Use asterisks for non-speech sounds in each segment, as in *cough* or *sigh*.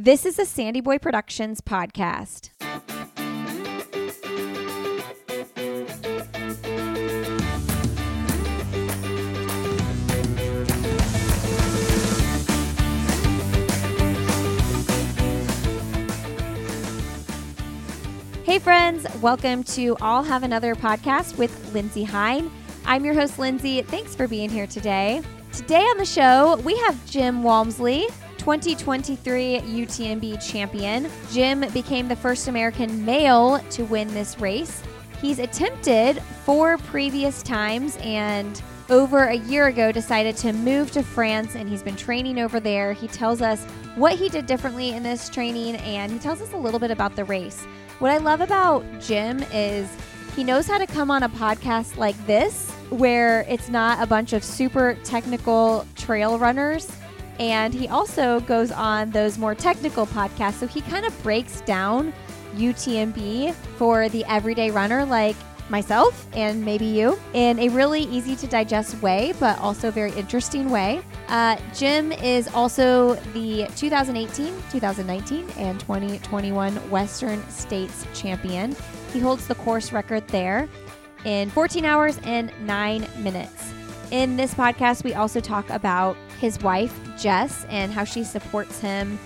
This is a SandyBoy Productions podcast. Hey, friends, welcome to I'll Have Another podcast with Lindsey Hein. I'm your host, Lindsey. Thanks for being here today. Today on the show, we have Jim Walmsley, 2023 UTMB champion. Jim became the first American male to win this race. He's attempted four previous times and over a year ago decided to move to France and he's been training over there. He tells us what he did differently in this training and he tells us a little bit about the race. What I love about Jim is he knows how to come on a podcast like this, where it's not a bunch of super technical trail runners. And he also goes on those more technical podcasts. So he kind of breaks down UTMB for the everyday runner like myself and maybe you in a really easy to digest way, but also very interesting way. Uh, Jim is also the 2018, 2019, and 2021 Western States champion. He holds the course record there in 14 hours and 9 minutes. In this podcast, we also talk about his wife, Jess, and how she supports him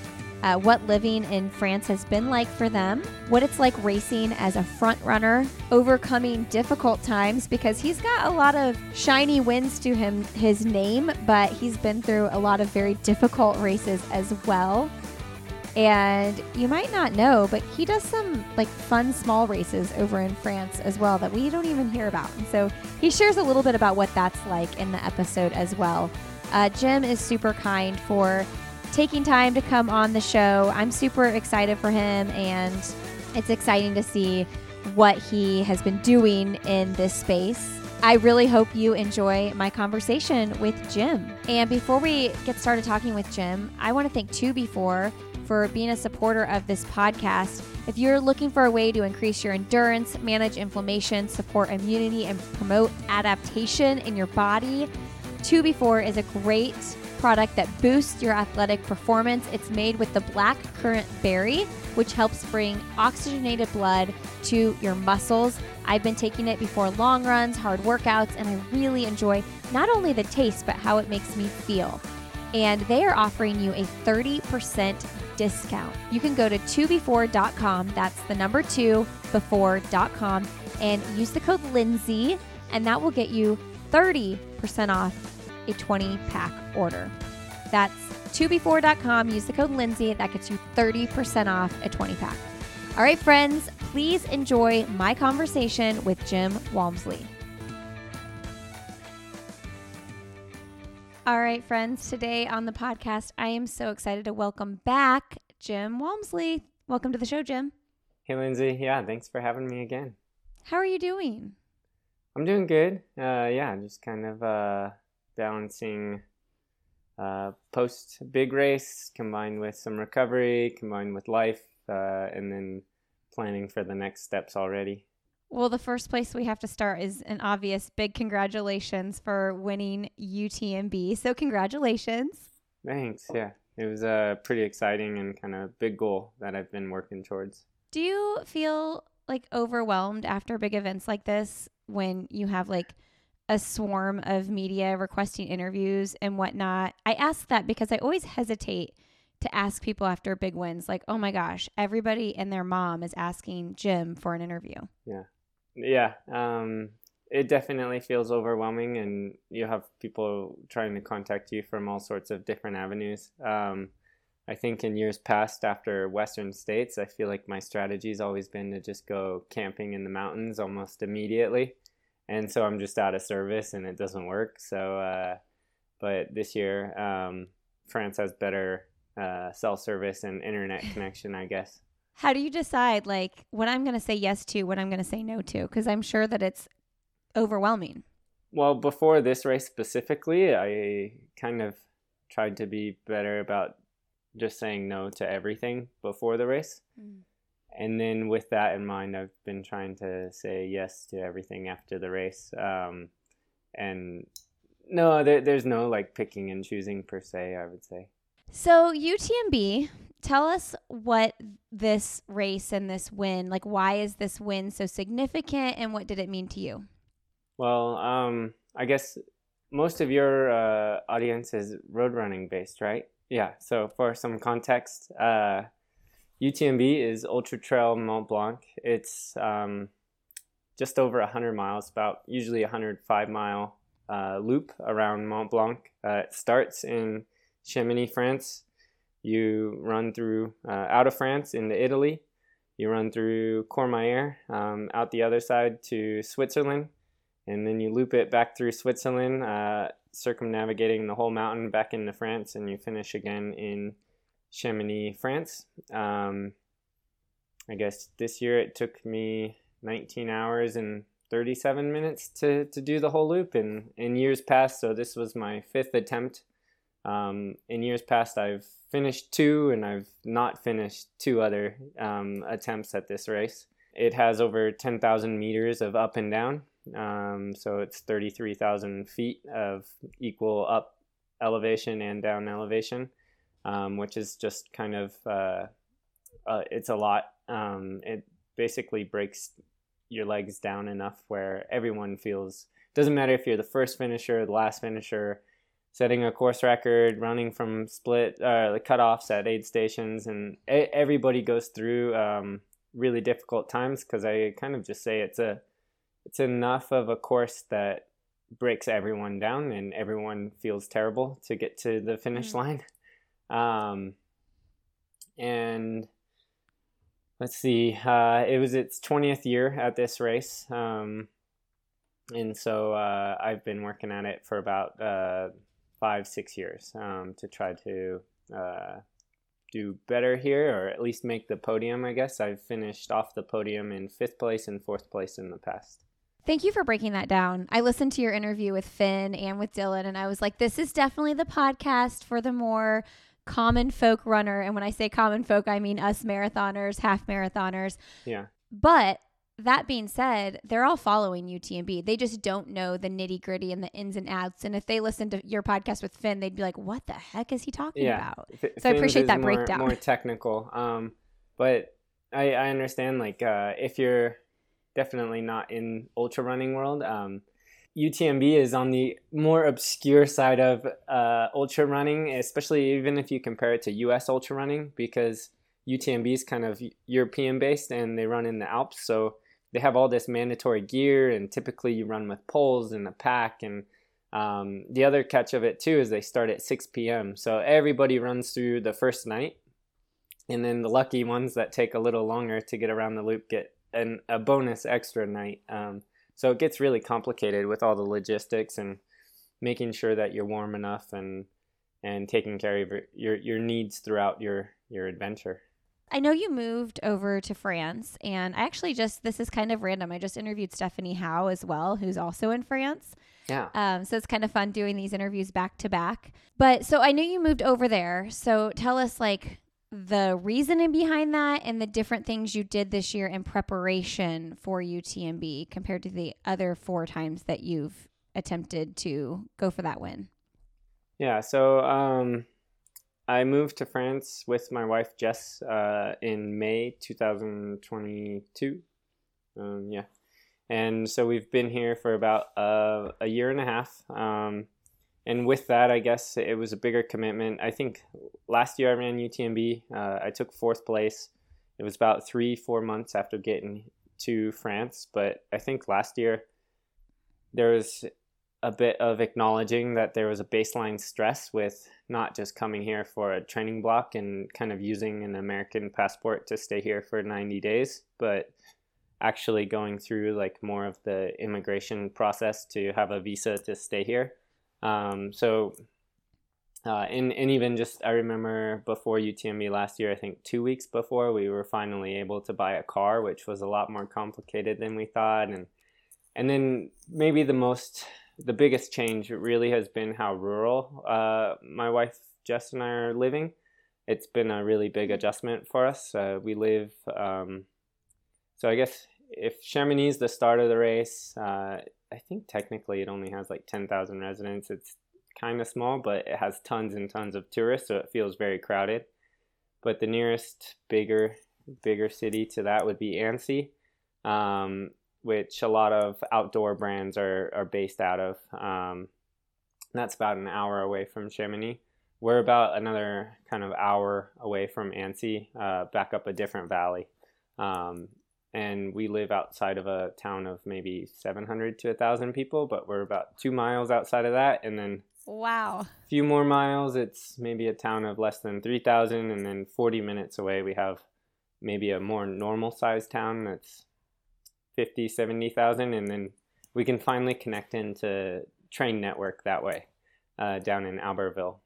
uh, what living in France has been like for them, what it's like racing as a front runner, overcoming difficult times because he's got a lot of shiny wins to him, his name, but he's been through a lot of very difficult races as well. And you might not know, but he does some like fun small races over in France as well that we don't even hear about. And so he shares a little bit about what that's like in the episode as well. Uh, Jim is super kind for taking time to come on the show. I'm super excited for him, and it's exciting to see what he has been doing in this space. I really hope you enjoy my conversation with Jim. And before we get started talking with Jim, I want to thank 2Before for being a supporter of this podcast. If you're looking for a way to increase your endurance, manage inflammation, support immunity, and promote adaptation in your body, 2Before is a great product that boosts your athletic performance. It's made with the black currant berry, which helps bring oxygenated blood to your muscles. I've been taking it before long runs, hard workouts, and I really enjoy not only the taste, but how it makes me feel. And they are offering you a 30% discount. You can go to 2before.com, that's the number 2 before.com, and use the code Lindsey, and that will get you 30% off a 20 pack order. That's 2before.com. Use the code Lindsey. That gets you 30% off a 20 pack. All right, friends, please enjoy my conversation with Jim Walmsley. All right, friends, today on the podcast, I am so excited to welcome back Jim Walmsley. Welcome to the show, Jim. Hey, Lindsey. Yeah, thanks for having me again. How are you doing? I'm doing good. Uh, yeah, just kind of uh, balancing uh, post big race combined with some recovery, combined with life, uh, and then planning for the next steps already. Well, the first place we have to start is an obvious big congratulations for winning UTMB. So, congratulations. Thanks. Yeah. It was a pretty exciting and kind of big goal that I've been working towards. Do you feel like overwhelmed after big events like this when you have like a swarm of media requesting interviews and whatnot. I ask that because I always hesitate to ask people after big wins, like, oh my gosh, everybody and their mom is asking Jim for an interview. Yeah. Yeah. Um, it definitely feels overwhelming, and you have people trying to contact you from all sorts of different avenues. Um, I think in years past, after Western states, I feel like my strategy has always been to just go camping in the mountains almost immediately and so I'm just out of service and it doesn't work. So, uh, but this year, um, France has better uh, cell service and internet *laughs* connection, I guess. How do you decide like what I'm going to say yes to, what I'm going to say no to? Because I'm sure that it's overwhelming. Well, before this race specifically, I kind of tried to be better about just saying no to everything before the race. Mm and then with that in mind, I've been trying to say yes to everything after the race. Um, and no, there, there's no like picking and choosing per se. I would say. So UTMB tell us what this race and this win, like why is this win so significant and what did it mean to you? Well, um, I guess most of your uh, audience is road running based, right? Yeah. So for some context, uh, UTMB is Ultra Trail Mont Blanc. It's um, just over 100 miles, about usually 105 mile uh, loop around Mont Blanc. Uh, it starts in Chamonix, France. You run through uh, out of France into Italy. You run through Courmayeur, um, out the other side to Switzerland, and then you loop it back through Switzerland, uh, circumnavigating the whole mountain back into France, and you finish again in Chamonix, France. Um, I guess this year it took me 19 hours and 37 minutes to, to do the whole loop. And in years past, so this was my fifth attempt. Um, in years past, I've finished two and I've not finished two other um, attempts at this race. It has over 10,000 meters of up and down. Um, so it's 33,000 feet of equal up elevation and down elevation um, which is just kind of uh, uh, it's a lot. Um, it basically breaks your legs down enough where everyone feels doesn't matter if you're the first finisher, the last finisher, setting a course record, running from split uh, the cutoffs at aid stations, and everybody goes through um, really difficult times because I kind of just say it's a it's enough of a course that breaks everyone down and everyone feels terrible to get to the finish mm-hmm. line. Um, and let's see, uh, it was its 20th year at this race. Um, and so uh, I've been working at it for about uh, five, six years um, to try to uh, do better here or at least make the podium, I guess. I've finished off the podium in fifth place and fourth place in the past. Thank you for breaking that down. I listened to your interview with Finn and with Dylan, and I was like, this is definitely the podcast for the more common folk runner. And when I say common folk, I mean us marathoners, half marathoners. Yeah. But that being said, they're all following UTMB. They just don't know the nitty gritty and the ins and outs. And if they listen to your podcast with Finn, they'd be like, "What the heck is he talking yeah. about?" F- so I appreciate that more, breakdown. More technical, um, but I, I understand. Like uh, if you're definitely not in ultra running world, um, UTMB is on the more obscure side of uh, ultra running, especially even if you compare it to US ultra running, because UTMB is kind of European based and they run in the Alps. So they have all this mandatory gear, and typically you run with poles and a pack. And um, the other catch of it too is they start at 6 p.m. So everybody runs through the first night, and then the lucky ones that take a little longer to get around the loop get an, a bonus extra night. Um, so it gets really complicated with all the logistics and making sure that you're warm enough and and taking care of your your needs throughout your your adventure. I know you moved over to France, and I actually just this is kind of random. I just interviewed Stephanie Howe as well, who's also in France. Yeah. Um, so it's kind of fun doing these interviews back to back. But so I knew you moved over there. So tell us like the reasoning behind that and the different things you did this year in preparation for UTMB compared to the other four times that you've attempted to go for that win. Yeah, so um, I moved to France with my wife Jess uh, in May 2022. Um, yeah, and so we've been here for about uh, a year and a half. Um, and with that, I guess it was a bigger commitment. I think last year I ran UTMB. Uh, I took fourth place. It was about three, four months after getting to France. But I think last year there was a bit of acknowledging that there was a baseline stress with not just coming here for a training block and kind of using an American passport to stay here for 90 days, but actually going through like more of the immigration process to have a visa to stay here. Um, so, uh, and, and even just, I remember before UTMB last year, I think two weeks before, we were finally able to buy a car, which was a lot more complicated than we thought. And, and then maybe the most, the biggest change really has been how rural uh, my wife Jess and I are living. It's been a really big adjustment for us. Uh, we live, um, so I guess if Chamonix is the start of the race, uh, I think technically it only has like 10,000 residents. It's kind of small, but it has tons and tons of tourists, so it feels very crowded. but the nearest bigger bigger city to that would be Annecy, um, which a lot of outdoor brands are are based out of. Um, that's about an hour away from Chamonix. We're about another kind of hour away from Annecy, uh, back up a different valley. Um, and we live outside of a town of maybe 700 to 1,000 people, but we're about two miles outside of that. And then wow, a few more miles, it's maybe a town of less than 3,000. And then 40 minutes away, we have maybe a more normal sized town that's 50, 70,000. And then we can finally connect into train network that way uh, down in Albertville.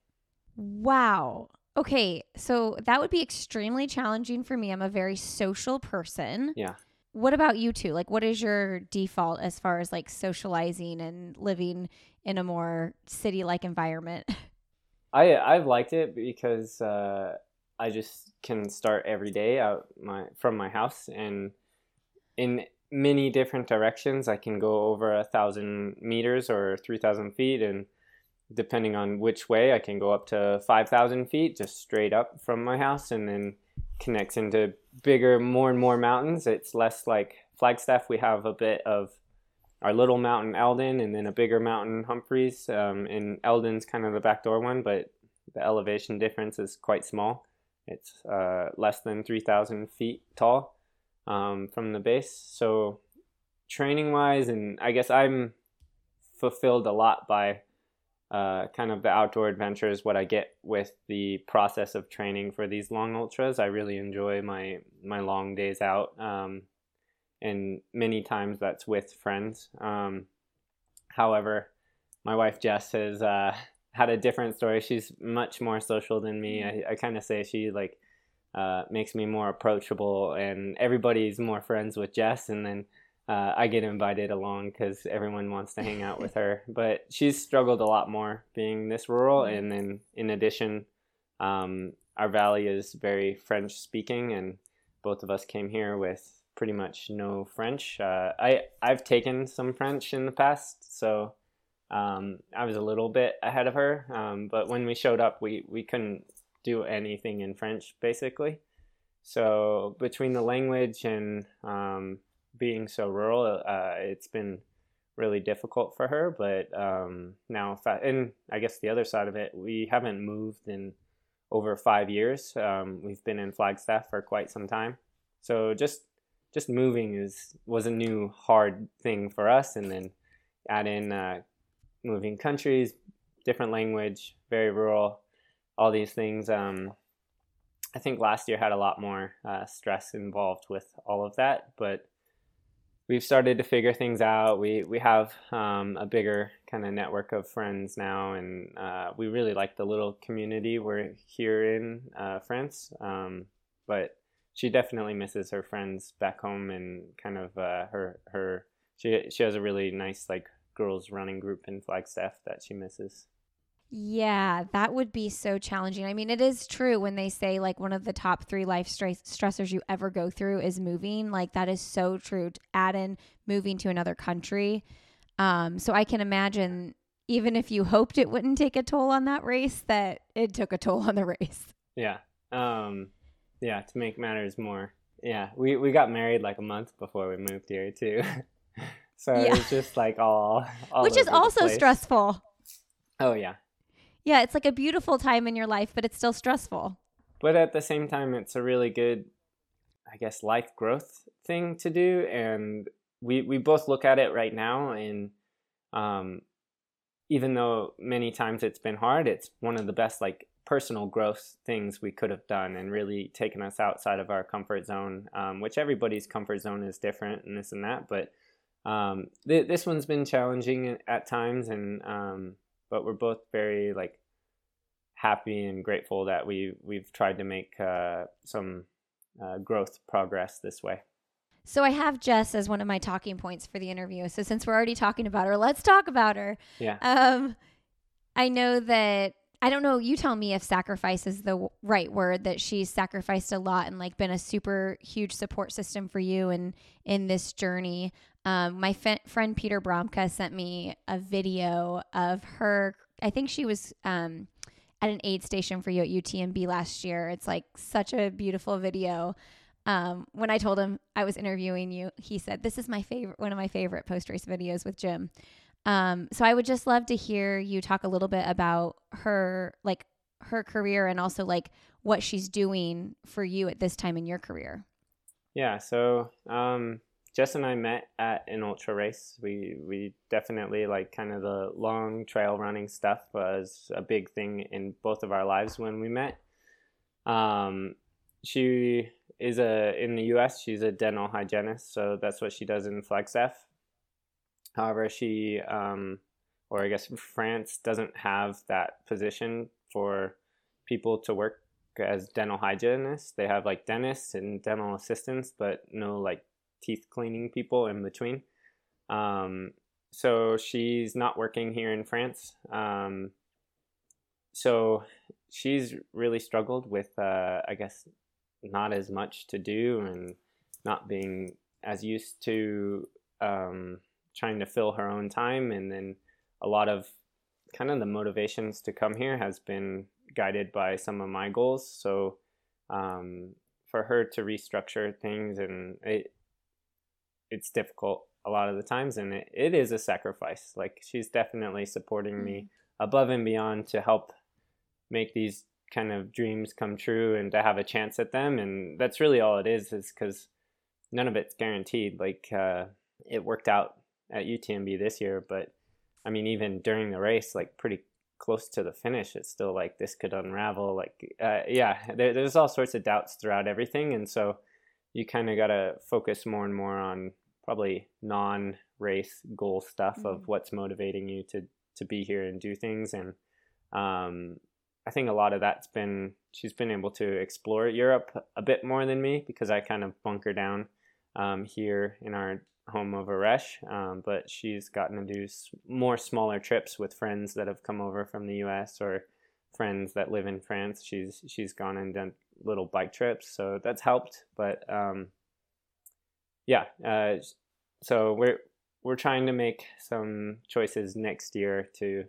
Wow. Okay, so that would be extremely challenging for me. I'm a very social person. Yeah. What about you two? Like, what is your default as far as like socializing and living in a more city like environment? *laughs* I I've liked it because uh, I just can start every day out my from my house and in many different directions. I can go over a thousand meters or three thousand feet and depending on which way, I can go up to 5,000 feet just straight up from my house and then connects into bigger, more and more mountains. It's less like Flagstaff. We have a bit of our little mountain, Eldon, and then a bigger mountain, Humphreys. Um, and Eldon's kind of the backdoor one, but the elevation difference is quite small. It's uh, less than 3,000 feet tall um, from the base. So, training wise, and I guess I'm fulfilled a lot by uh, kind of the outdoor adventures, what I get with the process of training for these long ultras. I really enjoy my my long days out, um, and many times that's with friends. Um, however, my wife Jess has uh, had a different story. She's much more social than me. I, I kind of say she like uh, makes me more approachable, and everybody's more friends with Jess, and then uh, I get invited along because everyone wants to hang out with her. *laughs* But she's struggled a lot more being this rural, and then in addition, um, our valley is very French speaking, and both of us came here with pretty much no French. Uh, I I've taken some French in the past, so um, I was a little bit ahead of her. Um, but when we showed up, we we couldn't do anything in French basically. So between the language and um, being so rural, uh, it's been really difficult for her. But um, now, and I guess the other side of it, we haven't moved in over five years. Um, we've been in Flagstaff for quite some time, so just just moving is was a new hard thing for us, and then add in uh, moving countries, different language, very rural, all these things. Um, I think last year had a lot more uh, stress involved with all of that, but we've started to figure things out. We we have um, a bigger kind of network of friends now, and uh, we really like the little community we're here in uh, France. Um, but she definitely misses her friends back home, and kind of uh, her her she she has a really nice like girls running group in Flagstaff that she misses. Yeah, that would be so challenging. I mean, it is true when they say like one of the top three life stress- stressors you ever go through is moving. Like that is so true. Add in moving to another country. Um, so I can imagine even if you hoped it wouldn't take a toll on that race, that it took a toll on the race. *laughs* Yeah. Um, yeah. To make matters more, yeah, we we got married like a month before we moved here too. *laughs* so yeah. it was just like all, *laughs* all which is also stressful. Oh yeah, yeah, it's like a beautiful time in your life, but it's still stressful. But at the same time, it's a really good, I guess, life growth thing to do. And we, we both look at it right now. And um, even though many times it's been hard, it's one of the best, like, personal growth things we could have done and really taken us outside of our comfort zone, um, which everybody's comfort zone is different and this and that. But um, th- this one's been challenging at times. And, um, but we're both very like happy and grateful that we we've tried to make uh, some uh, growth progress this way. So I have Jess as one of my talking points for the interview. So since we're already talking about her, let's talk about her. Yeah. Um, I know that I don't know. You tell me if sacrifice is the right word. That she's sacrificed a lot and like been a super huge support system for you and in this journey. Um, my f- friend Peter Bromka sent me a video of her. I think she was um, at an aid station for you at UTMB last year. It's like such a beautiful video. Um, when I told him I was interviewing you, he said, This is my favorite, one of my favorite post race videos with Jim. Um, so I would just love to hear you talk a little bit about her, like her career and also like what she's doing for you at this time in your career. Yeah. So, um, Jess and I met at an ultra race. We we definitely like kind of the long trail running stuff was a big thing in both of our lives when we met. Um, she is a in the U.S. She's a dental hygienist, so that's what she does in Flagstaff. However, she um, or I guess France doesn't have that position for people to work as dental hygienists. They have like dentists and dental assistants, but no like teeth cleaning people in between. Um, so she's not working here in France. Um, so she's really struggled with, uh, I guess, not as much to do and not being as used to um, trying to fill her own time. And then a lot of kind of the motivations to come here has been guided by some of my goals. So um, for her to restructure things and it, it's difficult a lot of the times and it, it is a sacrifice like she's definitely supporting me mm-hmm. above and beyond to help make these kind of dreams come true and to have a chance at them and that's really all it is is because none of it's guaranteed like uh, it worked out at utmb this year but i mean even during the race like pretty close to the finish it's still like this could unravel like uh, yeah there, there's all sorts of doubts throughout everything and so you kind of got to focus more and more on probably non race goal stuff mm-hmm. of what's motivating you to to be here and do things and um, I think a lot of that's been she's been able to explore Europe a bit more than me because I kind of bunker down um, here in our home of Aresh, um, but she's gotten to do more smaller trips with friends that have come over from the U.S. or friends that live in France. She's she's gone and done little bike trips, so that's helped. But um, yeah, uh, so we're we're trying to make some choices next year to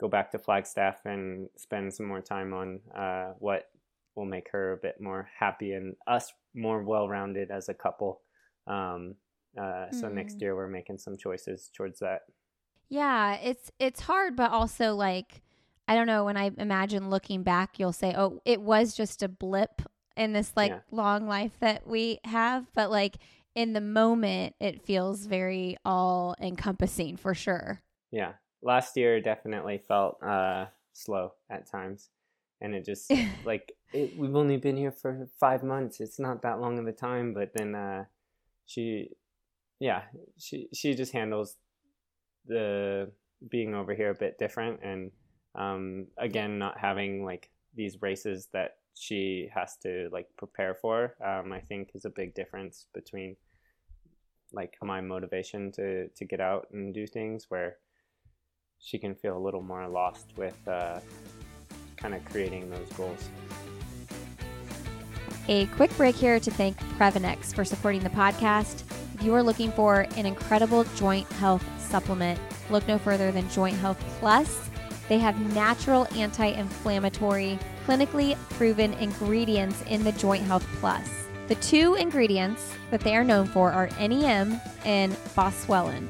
go back to Flagstaff and spend some more time on uh, what will make her a bit more happy and us more well-rounded as a couple. Um, uh, so mm. next year we're making some choices towards that. Yeah, it's it's hard, but also like I don't know, when I imagine looking back, you'll say, oh, it was just a blip in this like yeah. long life that we have. But like in the moment, it feels very all encompassing for sure. Yeah. Last year definitely felt uh, slow at times. And it just *laughs* like it, we've only been here for five months. It's not that long of a time, but then uh, she, yeah, she she just handles the being over here a bit different, and um, again, not having like these races that she has to like prepare for, um, I think is a big difference between like my motivation to to get out and do things where she can feel a little more lost with uh, kind of creating those goals. A quick break here to thank Previnex for supporting the podcast. If you are looking for an incredible joint health supplement, look no further than Joint Health Plus. They have natural anti inflammatory, clinically proven ingredients in the Joint Health Plus. The two ingredients that they are known for are NEM and Boswellia.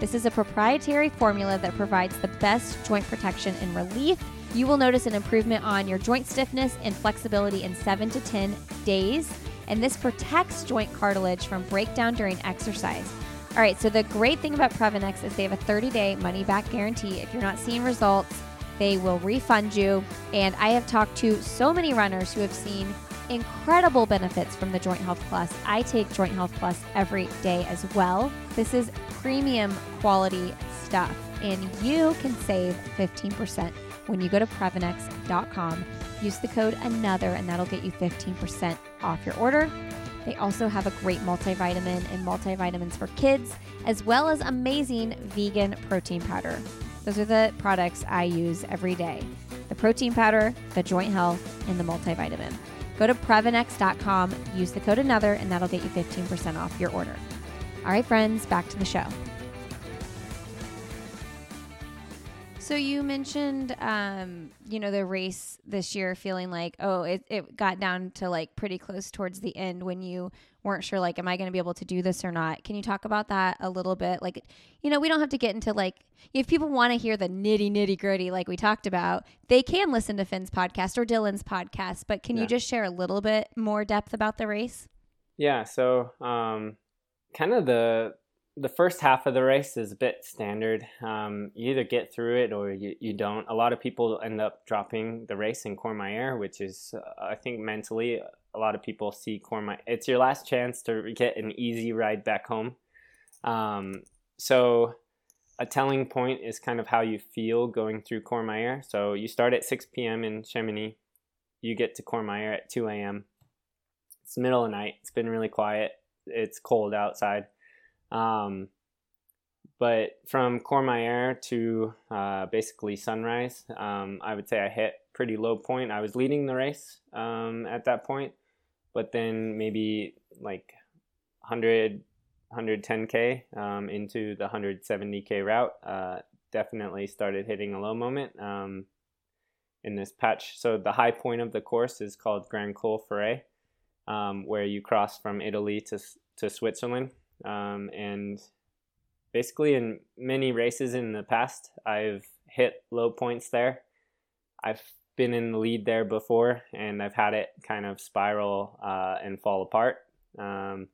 This is a proprietary formula that provides the best joint protection and relief. You will notice an improvement on your joint stiffness and flexibility in 7 to 10 days, and this protects joint cartilage from breakdown during exercise. All right, so the great thing about Previnex is they have a 30 day money back guarantee. If you're not seeing results, they will refund you. And I have talked to so many runners who have seen incredible benefits from the Joint Health Plus. I take Joint Health Plus every day as well. This is premium quality stuff, and you can save 15% when you go to Previnex.com. Use the code ANOTHER, and that'll get you 15% off your order. They also have a great multivitamin and multivitamins for kids, as well as amazing vegan protein powder. Those are the products I use every day the protein powder, the joint health, and the multivitamin. Go to Previnex.com, use the code ANOTHER, and that'll get you 15% off your order. All right, friends, back to the show. So you mentioned, um, you know, the race this year feeling like, oh, it, it got down to like pretty close towards the end when you weren't sure, like, am I going to be able to do this or not? Can you talk about that a little bit? Like, you know, we don't have to get into like, if people want to hear the nitty nitty gritty, like we talked about, they can listen to Finn's podcast or Dylan's podcast. But can yeah. you just share a little bit more depth about the race? Yeah. So, um, kind of the the first half of the race is a bit standard. Um, you either get through it or you, you don't. A lot of people end up dropping the race in Courmayeur, which is, uh, I think, mentally, a lot of people see Courmayeur. It's your last chance to get an easy ride back home. Um, so, a telling point is kind of how you feel going through Courmayeur. So, you start at 6 p.m. in Chamonix, you get to Courmayeur at 2 a.m. It's middle of the night, it's been really quiet, it's cold outside um, but from Courmayeur to uh, basically sunrise, um, I would say I hit pretty low point. I was leading the race um, at that point, but then maybe like 100, 110k um, into the 170k route, uh, definitely started hitting a low moment um, in this patch. So the high point of the course is called Grand Col Ferret, um, where you cross from Italy to to Switzerland. Um, and basically, in many races in the past, I've hit low points there. I've been in the lead there before, and I've had it kind of spiral uh, and fall apart. Um,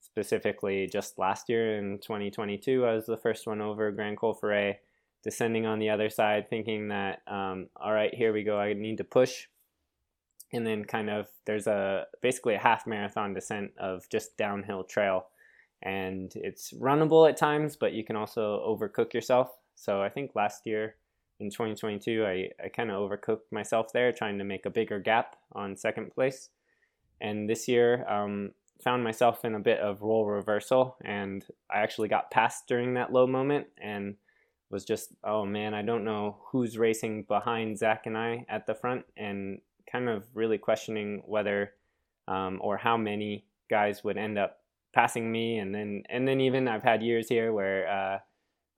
specifically, just last year in 2022, I was the first one over Grand Col Ferret, descending on the other side, thinking that, um, all right, here we go, I need to push. And then, kind of, there's a basically a half marathon descent of just downhill trail and it's runnable at times, but you can also overcook yourself. So I think last year in 2022, I, I kind of overcooked myself there, trying to make a bigger gap on second place. And this year, um, found myself in a bit of role reversal, and I actually got passed during that low moment and was just, oh man, I don't know who's racing behind Zach and I at the front, and kind of really questioning whether um, or how many guys would end up passing me, and then and then even I've had years here where uh,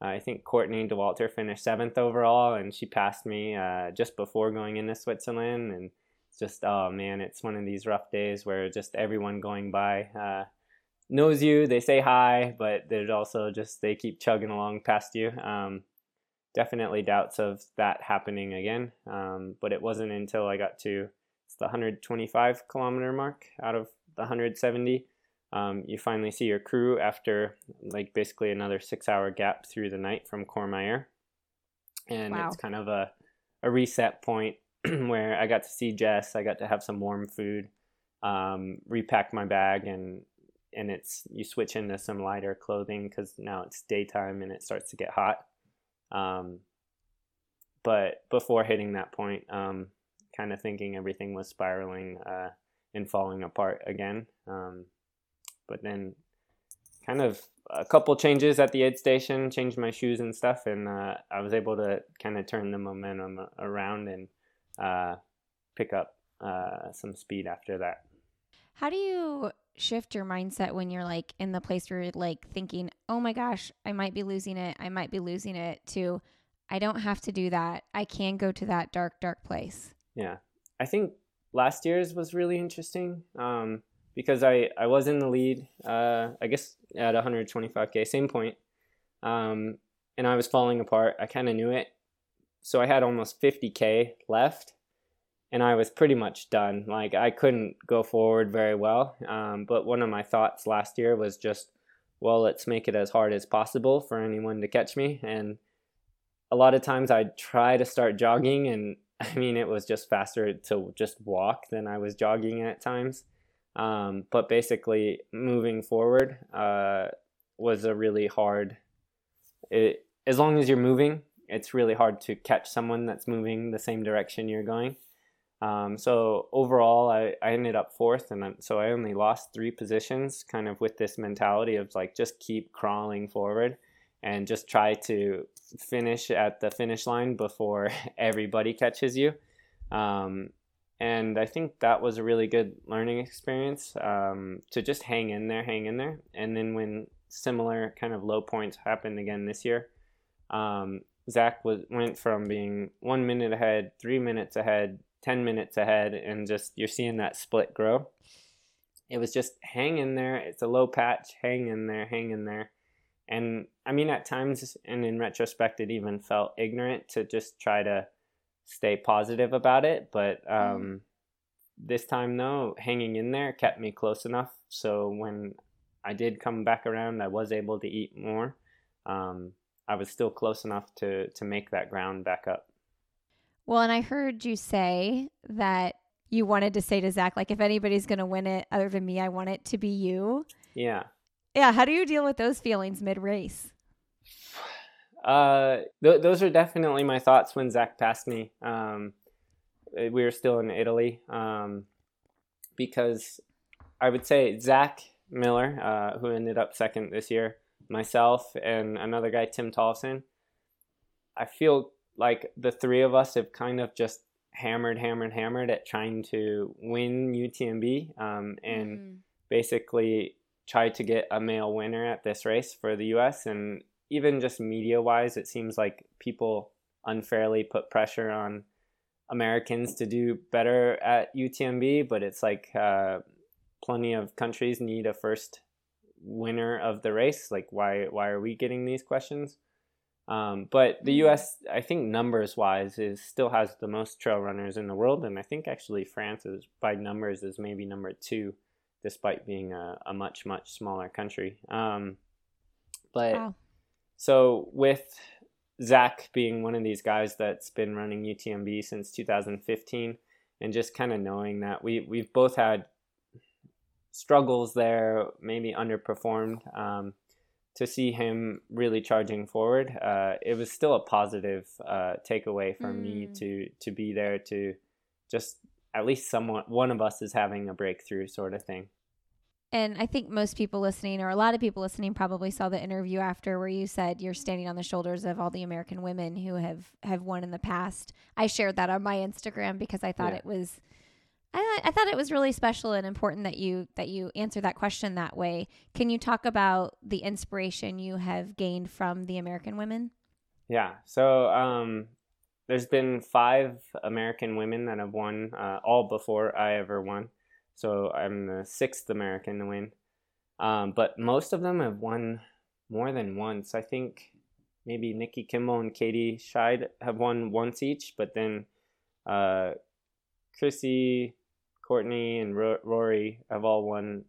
I think Courtney Dauwalter finished seventh overall, and she passed me uh, just before going into Switzerland, and it's just oh man, it's one of these rough days where just everyone going by uh, knows you, they say hi, but there's also just they keep chugging along past you. Um, definitely doubts of that happening again, um, but it wasn't until I got to the 125 kilometer mark out of the 170 um, you finally see your crew after like basically another six hour gap through the night from Courmayeur. And wow. it's kind of a, a reset point *clears throat* where I got to see Jess, I got to have some warm food, um, repack my bag and and it's you switch into some lighter clothing because now it's daytime and it starts to get hot. Um, but before hitting that point, um, kind of thinking everything was spiraling uh, and falling apart again. Um, but then kind of a couple changes at the aid station, changed my shoes and stuff, and uh, I was able to kind of turn the momentum around and uh, pick up uh, some speed after that. How do you shift your mindset when you're like in the place where you're like thinking, oh my gosh, I might be losing it, I might be losing it, to I don't have to do that. I can go to that dark, dark place. Yeah. I think last year's was really interesting. Um, because I, I was in the lead, uh, I guess at 125K, same point. Um, and I was falling apart. I kind of knew it. So I had almost 50K left and I was pretty much done. Like I couldn't go forward very well. Um, but one of my thoughts last year was just, well, let's make it as hard as possible for anyone to catch me. And a lot of times I'd try to start jogging, and *laughs* I mean, it was just faster to just walk than I was jogging at times. Um, but basically, moving forward uh, was a really hard. It, as long as you're moving, it's really hard to catch someone that's moving the same direction you're going. Um, so overall, I, I ended up fourth, and so I only lost three positions, kind of with this mentality of like just keep crawling forward and just try to finish at the finish line before *laughs* everybody catches you. Um, and I think that was a really good learning experience um, to just hang in there, hang in there. And then when similar kind of low points happened again this year, um, Zach was went from being one minute ahead, three minutes ahead, ten minutes ahead, and just you're seeing that split grow. It was just hang in there. It's a low patch. Hang in there. Hang in there. And I mean, at times, and in retrospect, it even felt ignorant to just try to stay positive about it. But um, mm. this time, though, hanging in there kept me close enough. So when I did come back around, I was able to eat more. Um, I was still close enough to to make that ground back up. Well, and I heard you say that you wanted to say to Zach, like, if anybody's going to win it other than me, I want it to be you. Yeah. Yeah. How do you deal with those feelings mid race? *sighs* *laughs* Uh, th- those are definitely my thoughts when Zach passed me. Um, we were still in Italy. Um, because I would say Zach Miller, uh, who ended up second this year, myself, and another guy, Tim Tollefson. I feel like the three of us have kind of just hammered, hammered, hammered at trying to win UTMB um, and mm. basically try to get a male winner at this race for the US. And even just media wise, it seems like people unfairly put pressure on Americans to do better at UTMB, but it's like uh, plenty of countries need a first winner of the race. Like, why why are we getting these questions? Um, but the mm-hmm. U.S. I think numbers wise is still has the most trail runners in the world, and I think actually France is by numbers is maybe number two, despite being a, a much much smaller country. Um, but wow. So with Zach being one of these guys that's been running UTMB since 2015, and just kind of knowing that we we've both had struggles there, maybe underperformed. Um, to see him really charging forward, uh, it was still a positive uh, takeaway for mm. me to to be there to just at least someone one of us is having a breakthrough sort of thing. And I think most people listening, or a lot of people listening, probably saw the interview after where you said you're standing on the shoulders of all the American women who have have won in the past. I shared that on my Instagram because I thought yeah. it was I, I thought it was really special and important that you that you answer that question that way. Can you talk about the inspiration you have gained from the American women? Yeah. So um, there's been five American women that have won, uh, all before I ever won. So I'm the sixth American to win. Um, but most of them have won more than once. I think maybe Nikki Kimball and Katie Schide have won once each, but then uh, Chrissy, Courtney and Rory have all won.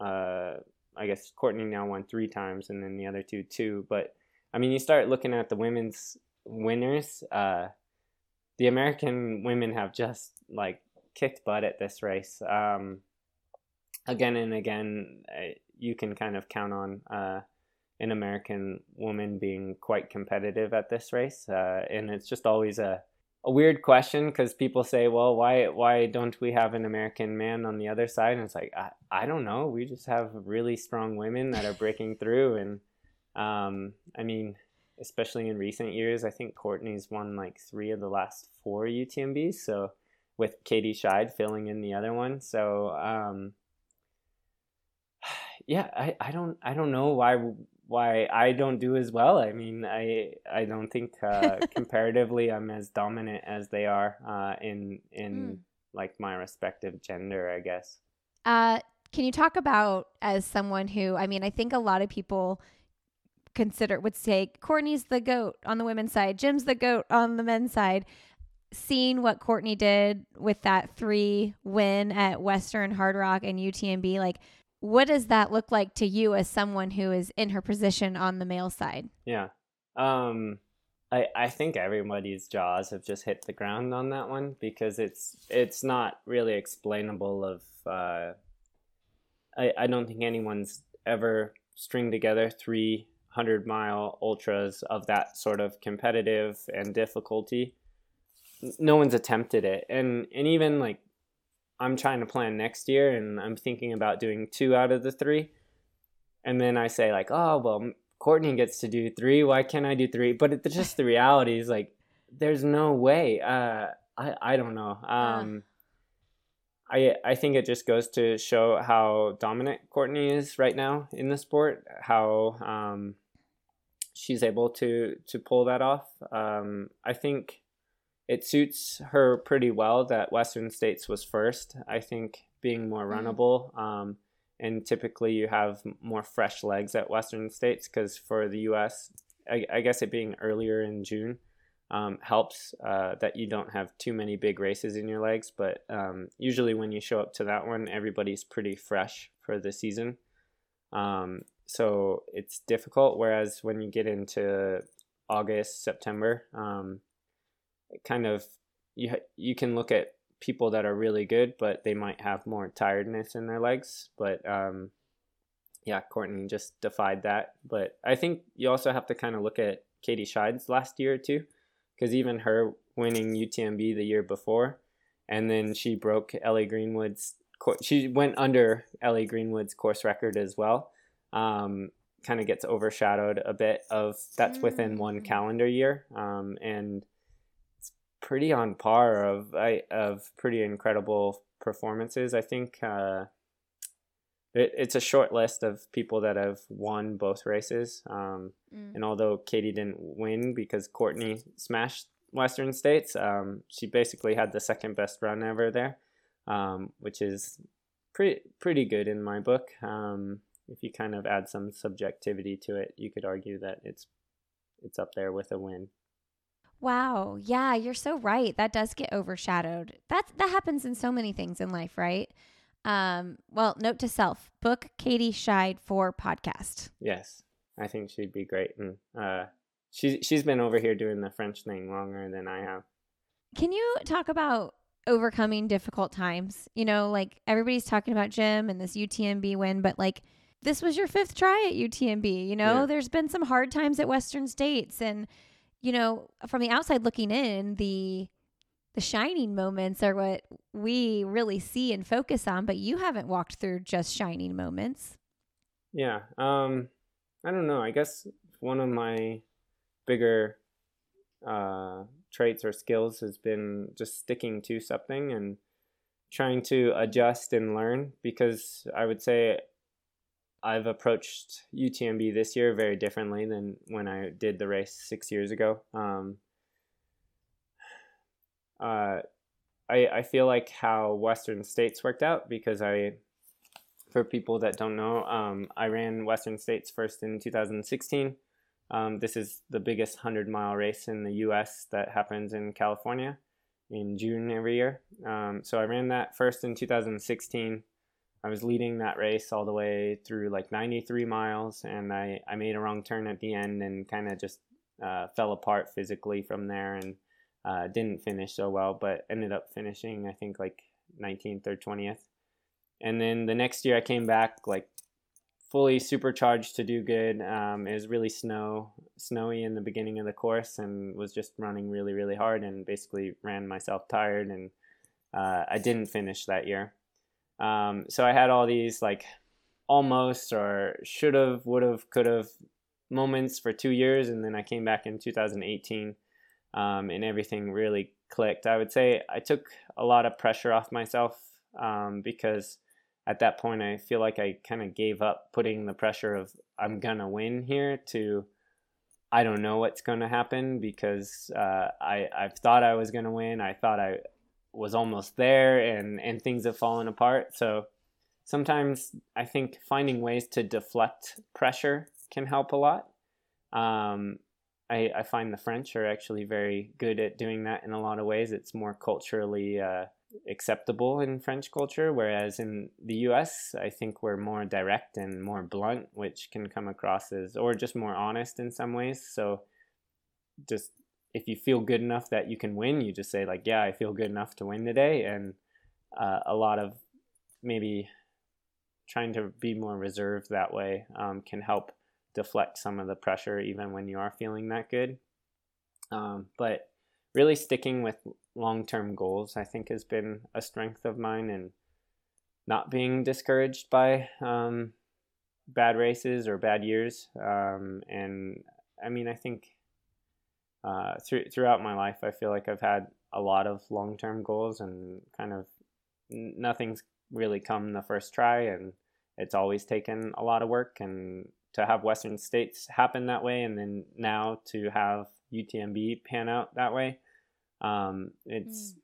Uh, I guess Courtney now won three times, and then the other two two. But I mean, you start looking at the women's winners. Uh, the American women have just like kicked butt at this race. Um, again and again, uh, you can kind of count on uh, an American woman being quite competitive at this race, uh, and it's just always a a weird question because people say, well, why why don't we have an American man on the other side? And it's like, I, I don't know. We just have really strong women that are breaking through. And um, I mean, especially in recent years, I think Courtney's won like three of the last four UTMBs. So with Katie Schide filling in the other one. So um, *sighs* yeah, I, I don't I don't know why why I don't do as well. I mean, I I don't think uh, *laughs* comparatively I'm as dominant as they are uh, in in mm. like my respective gender, I guess. Uh, can you talk about as someone who I mean, I think a lot of people consider would say Courtney's the goat on the women's side, Jim's the goat on the men's side. Seeing what Courtney did with that three win at Western Hardrock and UTMB, like what does that look like to you as someone who is in her position on the male side? Yeah. Um, I, I think everybody's jaws have just hit the ground on that one because it's it's not really explainable of uh, I, I don't think anyone's ever stringed together three hundred mile ultras of that sort of competitive and difficulty. No one's attempted it. And and even like I'm trying to plan next year and I'm thinking about doing two out of the three. And then I say, like, oh, well, Courtney gets to do three. Why can't I do three? But it's just the reality is like, there's no way. Uh, I, I don't know. Um, I, I think it just goes to show how dominant Courtney is right now in the sport, how um, she's able to to pull that off. Um, I think it suits her pretty well that Western States was first. I think being more mm-hmm. runnable. Um, and typically you have more fresh legs at Western States because for the U.S., I, I, guess it being earlier in June um, helps uh, that you don't have too many big races in your legs. But um, usually when you show up to that one, everybody's pretty fresh for the season. Um, so it's difficult. Whereas when you get into August, September, um, kind of you you can look at people that are really good, but they might have more tiredness in their legs. But um, yeah, Courtney just defied that. But I think you also have to kind of look at Katie Schide's last year too, because even her winning UTMB the year before, and then she broke Ellie Greenwood's. She went under Ellie Greenwood's course record as well. Um, kind of gets overshadowed a bit of that's within one mm. calendar year, um, and pretty on par of I, of pretty incredible performances. I think uh, it, it's a short list of people that have won both races. Um, mm. And although Katie didn't win because Courtney smashed Western States, um, she basically had the second best run ever there, um, which is pretty pretty good in my book. Um, if you kind of add some subjectivity to it, you could argue that it's it's up there with a win. Wow. Yeah, you're so right. That does get overshadowed. That that happens in so many things in life, right? Um, well, note to self, book Katie Schide for podcast. Yes. I think she'd be great. And uh she's she's been over here doing the French thing longer than I have. Can you talk about overcoming difficult times? You know, like everybody's talking about Jim and this UTMB win, but like this was your fifth try at UTMB. You know, yeah. there's been some hard times at Western States and you know, from the outside looking in, the the shining moments are what we really see and focus on, but you haven't walked through just shining moments. Yeah. Um I don't know. I guess one of my bigger uh traits or skills has been just sticking to something and trying to adjust and learn because I would say I've approached UTMB this year very differently than when I did the race six years ago. Um, uh, I, I feel like how Western States worked out because I, for people that don't know, um, I ran Western States first in 2016. Um, this is the biggest 100 mile race in the US that happens in California in June every year. Um, so I ran that first in 2016. I was leading that race all the way through like 93 miles, and I, I made a wrong turn at the end and kind of just uh, fell apart physically from there and uh, didn't finish so well, but ended up finishing, I think, like 19th or 20th. And then the next year I came back like fully supercharged to do good. Um, it was really snow, snowy in the beginning of the course, and was just running really, really hard, and basically ran myself tired, and uh, I didn't finish that year. Um, so I had all these like almost or should have, would have, could have moments for two years, and then I came back in 2018, um, and everything really clicked. I would say I took a lot of pressure off myself um, because at that point I feel like I kind of gave up putting the pressure of I'm gonna win here to I don't know what's gonna happen because uh, I I thought I was gonna win. I thought I was almost there and and things have fallen apart. So sometimes i think finding ways to deflect pressure can help a lot. Um, I, I find the french are actually very good at doing that in a lot of ways. It's more culturally uh, acceptable in french culture whereas in the us i think we're more direct and more blunt which can come across as or just more honest in some ways. So just if you feel good enough that you can win, you just say like, yeah, I feel good enough to win today. And uh, a lot of maybe trying to be more reserved that way um, can help deflect some of the pressure even when you are feeling that good. Um, but really sticking with long-term goals, I think, has been a strength of mine, and not being discouraged by um, bad races or bad years. Um, and I mean, I think uh, through, throughout my life, I feel like I've had a lot of long term goals and kind of nothing's really come the first try, and it's always taken a lot of work and to have Western States happen that way, and then now to have UTMB pan out that way. Um, it's mm.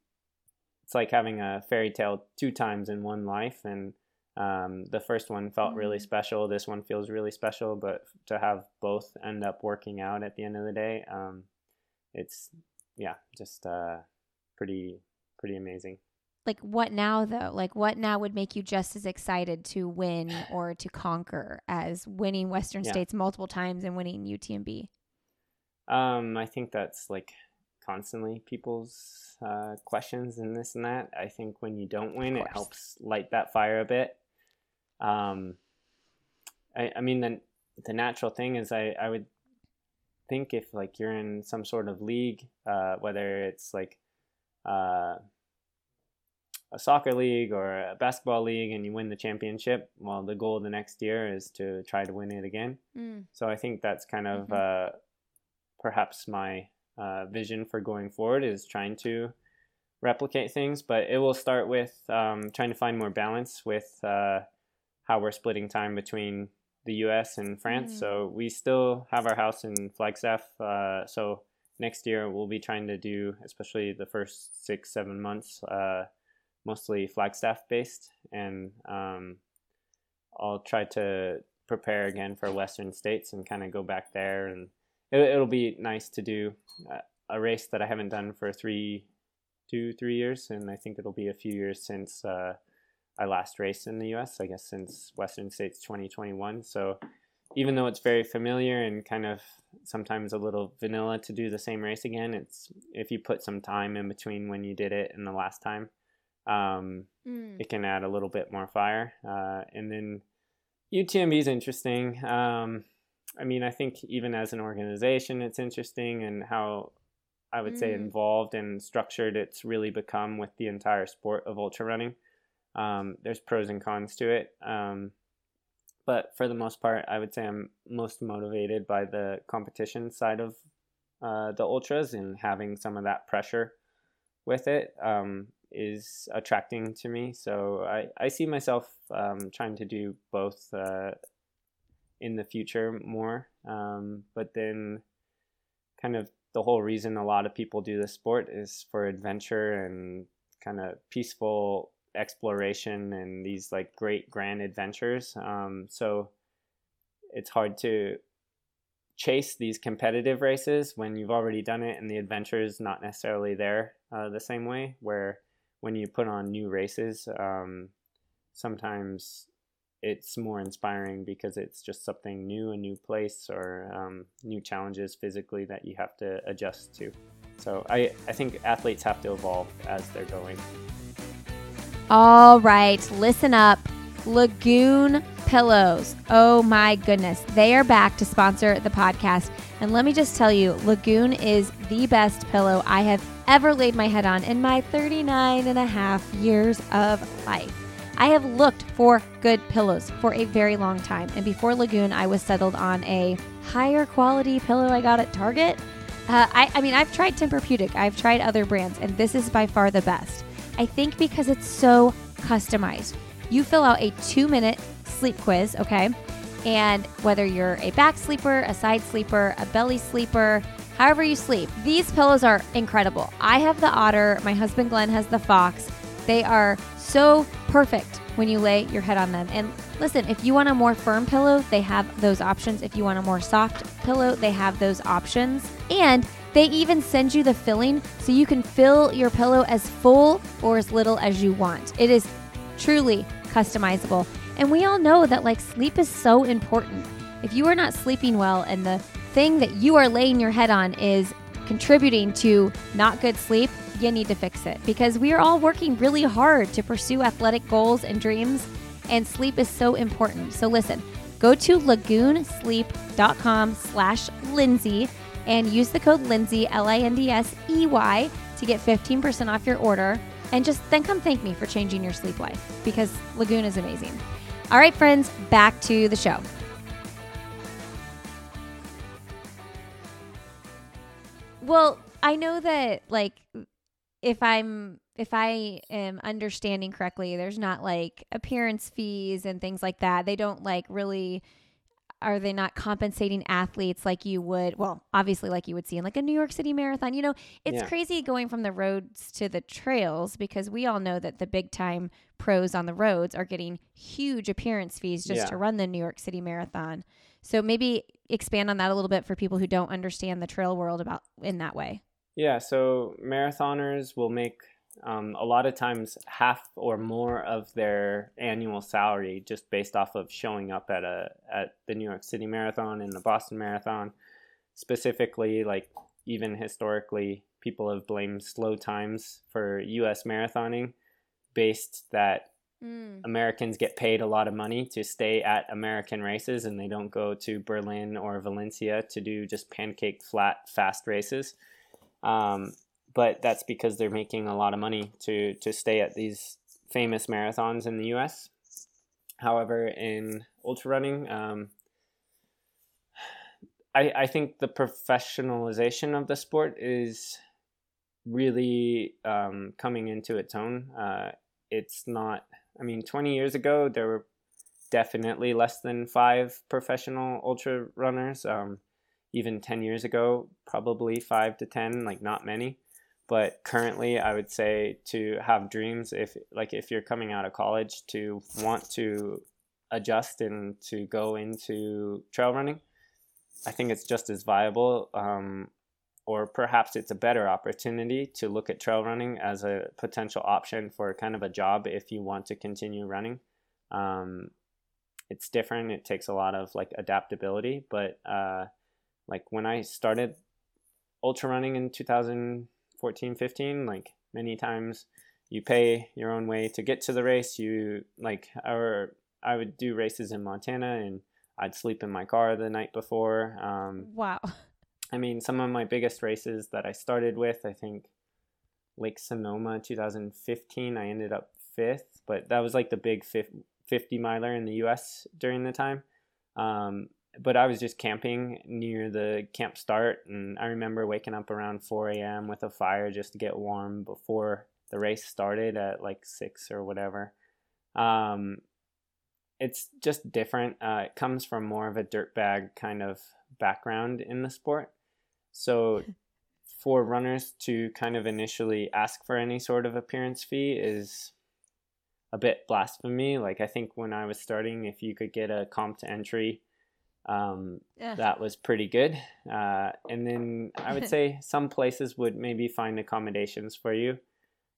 it's like having a fairy tale two times in one life, and um, the first one felt mm. really special. This one feels really special, but to have both end up working out at the end of the day, um, it's yeah, just uh, pretty pretty amazing. Like what now though? Like what now would make you just as excited to win *sighs* or to conquer as winning Western yeah. States multiple times and winning UTMB? Um, I think that's like constantly people's uh, questions and this and that. I think when you don't win, it helps light that fire a bit. Um, I, I mean, the, the natural thing is I, I would think if like you're in some sort of league, uh, whether it's like uh, a soccer league or a basketball league and you win the championship, well, the goal the next year is to try to win it again. Mm. So I think that's kind of mm-hmm. uh, perhaps my uh, vision for going forward is trying to replicate things, but it will start with um, trying to find more balance with uh, how we're splitting time between the U.S. and France. Mm. So we still have our house in Flagstaff. Uh, so next year we'll be trying to do, especially the first six seven months, uh, mostly Flagstaff based, and um, I'll try to prepare again for Western States and kind of go back there and it, will be nice to do a race that I haven't done for three, two, three years, and I think it'll be a few years since uh, I last raced in the U.S. I guess since Western States 2021. So even though it's very familiar and kind of sometimes a little vanilla to do the same race again, it's if you put some time in between when you did it and the last time, um, mm. it can add a little bit more fire. Uh, and then UTMB is interesting. Um, I mean, I think even as an organization, it's interesting and how I would mm. say involved and structured it's really become with the entire sport of ultra running. Um, there's pros and cons to it. Um, but for the most part, I would say I'm most motivated by the competition side of uh, the ultras and having some of that pressure with it um, is attracting to me. So I, I see myself um, trying to do both uh, in the future more. Um, but then, kind of the whole reason a lot of people do this sport is for adventure and kind of peaceful exploration and these like great grand adventures. Um, so it's hard to chase these competitive races when you've already done it and the adventure is not necessarily there uh, the same way. Where when you put on new races, um, sometimes it's more inspiring because it's just something new, a new place, or um, new challenges physically that you have to adjust to. So I, I think athletes have to evolve as they're going. All right, listen up. Lagoon Pillows. Oh my goodness. They are back to sponsor the podcast. And let me just tell you, Lagoon is the best pillow I have ever laid my head on in my 39 and a half years of life. I have looked for good pillows for a very long time. And before Lagoon, I was settled on a higher quality pillow I got at Target. Uh, I, I mean, I've tried Tempur-Pedic, I've tried other brands, and this is by far the best. I think because it's so customized. You fill out a two minute sleep quiz, okay? And whether you're a back sleeper, a side sleeper, a belly sleeper, however you sleep, these pillows are incredible. I have the Otter, my husband Glenn has the Fox. They are so perfect when you lay your head on them. And listen, if you want a more firm pillow, they have those options. If you want a more soft pillow, they have those options. And they even send you the filling so you can fill your pillow as full or as little as you want. It is truly customizable. And we all know that like sleep is so important. If you are not sleeping well and the thing that you are laying your head on is contributing to not good sleep, you need to fix it because we are all working really hard to pursue athletic goals and dreams, and sleep is so important. So listen, go to lagoonsleep.com slash Lindsey and use the code Lindsey, L-I-N-D-S-E-Y, to get 15% off your order. And just then come thank me for changing your sleep life because Lagoon is amazing. All right, friends, back to the show. Well, I know that like if I'm if I am understanding correctly, there's not like appearance fees and things like that. They don't like really are they not compensating athletes like you would well obviously like you would see in like a new york city marathon you know it's Yeah. crazy going from the roads to the trails because we all know that the big time pros on the roads are getting huge appearance fees just Yeah. to run the new york city marathon so maybe expand on that a little bit for people who don't understand the trail world about in that way Yeah, so marathoners will make um, a lot of times half or more of their annual salary just based off of showing up at a at the New York City Marathon and the Boston Marathon. Specifically, like even historically, people have blamed slow times for U.S. marathoning, based that Americans get paid a lot of money to stay at American races and they don't go to Berlin or Valencia to do just pancake flat fast races. Um, but that's because they're making a lot of money to to stay at these famous marathons in the U.S. However, in ultra running, um, I I think the professionalization of the sport is really um, coming into its own. Uh, it's not. I mean, 20 years ago, there were definitely less than five professional ultra runners. Um, even 10 years ago, probably five to 10, like not many. But currently, I would say to have dreams, if like if you're coming out of college, to want to adjust and to go into trail running, I think it's just as viable. Um, or perhaps it's a better opportunity to look at trail running as a potential option for kind of a job if you want to continue running. Um, it's different. It takes a lot of like adaptability, but uh, like when I started ultra running in 2014, 15, like many times you pay your own way to get to the race. You like, or I would do races in Montana and I'd sleep in my car the night before. Um, wow *laughs* I mean, some of my biggest races that I started with, I think Lake Sonoma 2015, I ended up fifth, but that was like the big 50 miler in the US during the time. Um, but I was just camping near the camp start, and I remember waking up around 4 a.m. with a fire just to get warm before the race started at like 6 or whatever. Um, it's just different. Uh, it comes from more of a dirtbag kind of background in the sport. So *laughs* for runners to kind of initially ask for any sort of appearance fee is a bit blasphemy. Like I think when I was starting, if you could get a comp to entry, um, Ugh. that was pretty good. Uh, and then I would *laughs* say some places would maybe find accommodations for you.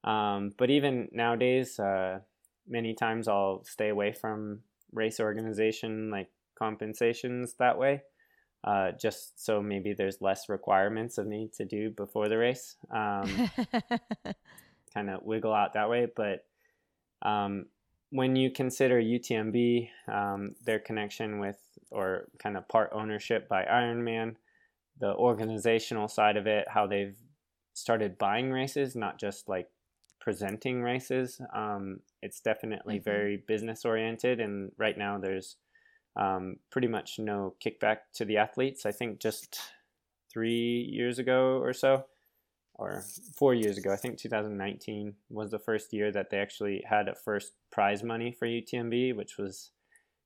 Um, but even nowadays, uh, many times I'll stay away from race organization like compensations that way. Uh, just so maybe there's less requirements of me to do before the race. Um, *laughs* kind of wiggle out that way. But um, when you consider UTMB, um, their connection with or kind of part ownership by Ironman, the organizational side of it, how they've started buying races, not just like presenting races. Um, it's definitely Mhm. very business oriented, and right now there's um, pretty much no kickback to the athletes. I think just three years ago or so, or four years ago, I think 2019 was the first year that they actually had a first prize money for UTMB, which was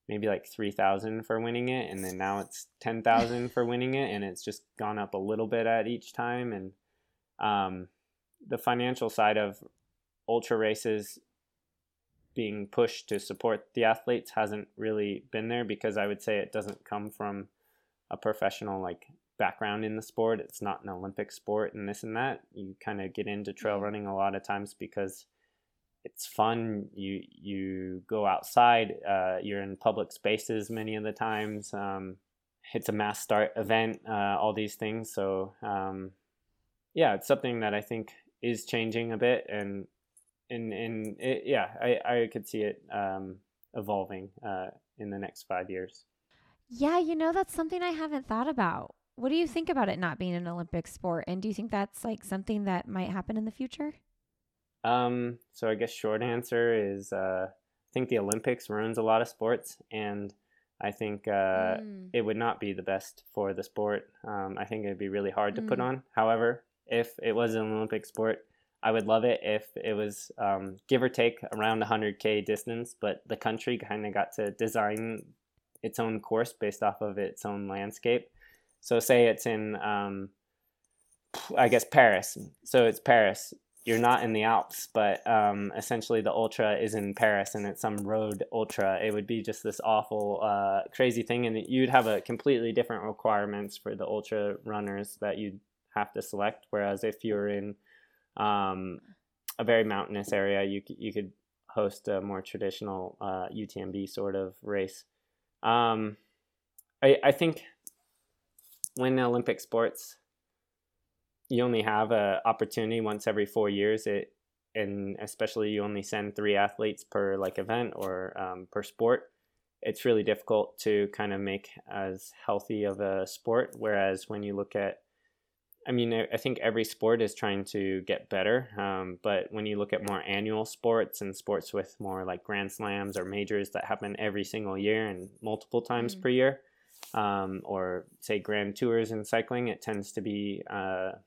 maybe like 3000 for winning it and then now it's 10,000 for winning it and it's just gone up a little bit at each time. And um, the financial side of ultra races being pushed to support the athletes hasn't really been there because I would say it doesn't come from a professional like background in the sport. It's not an Olympic sport and this and that. You kind of get into trail running a lot of times because it's fun. You you go outside. Uh, you're in public spaces many of the times. Um, it's a mass start event. Uh, all these things. So um, yeah, it's something that I think is changing a bit, and and and it, yeah, I I could see it um, evolving uh, in the next five years. yeah, you know, that's something I haven't thought about. What do you think about it not being an Olympic sport? And do you think that's like something that might happen in the future? Um, so I guess short answer is uh, I think the Olympics ruins a lot of sports, and I think uh, Mm. it would not be the best for the sport. Um, I think it'd be really hard to put Mm. on. However, if it was an Olympic sport, I would love it if it was um, give or take around 100k distance, but the country kind of got to design its own course based off of its own landscape. So say it's in, um, I guess Paris. So it's Paris. You're not in the Alps, but um, essentially the ultra is in Paris and it's some road ultra. It would be just this awful, uh, crazy thing, and you'd have a completely different requirements for the ultra runners that you'd have to select. Whereas if you're in um, a very mountainous area, you you could host a more traditional uh, UTMB sort of race. Um, I I think when Olympic sports, you only have a opportunity once every four years. It and especially you only send three athletes per like event or um, per sport. It's really difficult to kind of make as healthy of a sport. Whereas when you look at I mean, I think every sport is trying to get better. Um, but when you look at more annual sports and sports with more like Grand Slams or majors that happen every single year and multiple times mm. per year, um, or say Grand Tours in cycling, it tends to be uh, a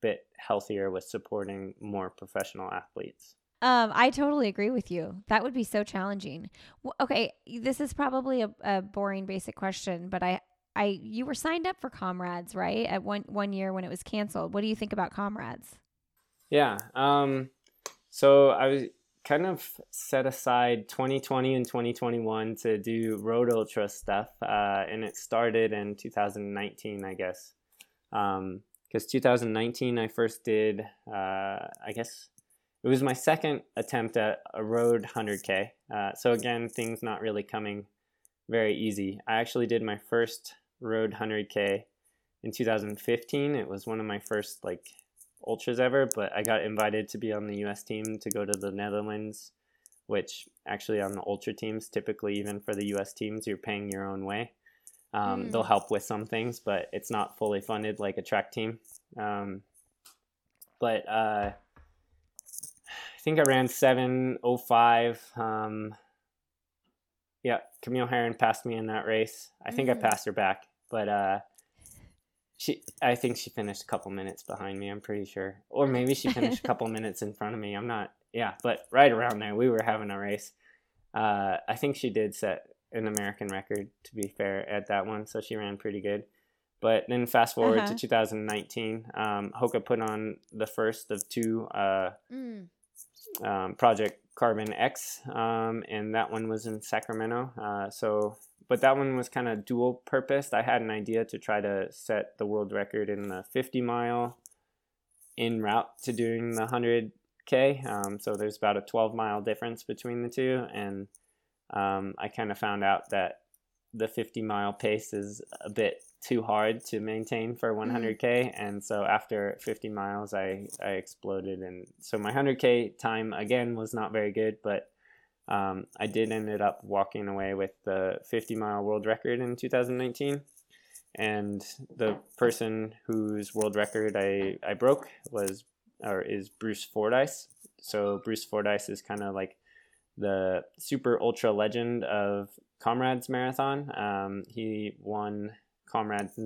bit healthier with supporting more professional athletes. Um, I totally agree with you. That would be so challenging. okay, this is probably a, a boring, basic question, but I I you were signed up for Comrades, right? At one one year when it was canceled. What do you think about Comrades? Yeah. Um so I was kind of set aside 2020 and 2021 to do road ultra stuff uh, and it started in 2019 i guess. Because um, 2019 i first did uh, i guess it was my second attempt at a road 100k uh, so again things not really coming very easy. I actually did my first road 100k in 2015. It was one of my first like ultras ever, but I got invited to be on the US team to go to the Netherlands, which actually on the ultra teams, typically even for the US teams, you're paying your own way. Um, mm. They'll help with some things, but it's not fully funded like a track team. Um, but uh, I think I ran 705. Um, yeah, Camille Herron passed me in that race. I think mm. I passed her back, but uh, she I think she finished a couple minutes behind me. I'm pretty sure, or maybe she finished a *laughs* couple minutes in front of me. I'm not. Yeah, but right around there, we were having a race. Uh, I think she did set an American record. To be fair, at that one, so she ran pretty good. But then fast forward uh-huh. to 2019, um, Hoka put on the first of two uh, mm. um, Project Carbon X, um, and that one was in Sacramento. Uh, so, but that one was kind of dual purpose. I had an idea to try to set the world record in the 50 mile in route to doing the 100k. Um, so there's about a 12 mile difference between the two, and um, I kind of found out that the 50 mile pace is a bit too hard to maintain for 100k mm-hmm. and so after 50 miles I, I exploded and so my 100k time again was not very good but um, I did ended up walking away with the 50 mile world record in 2019 and the person whose world record I, I broke was or is Bruce Fordyce so Bruce Fordyce is kind of like the super ultra legend of Comrades Marathon. Um, he won Comrades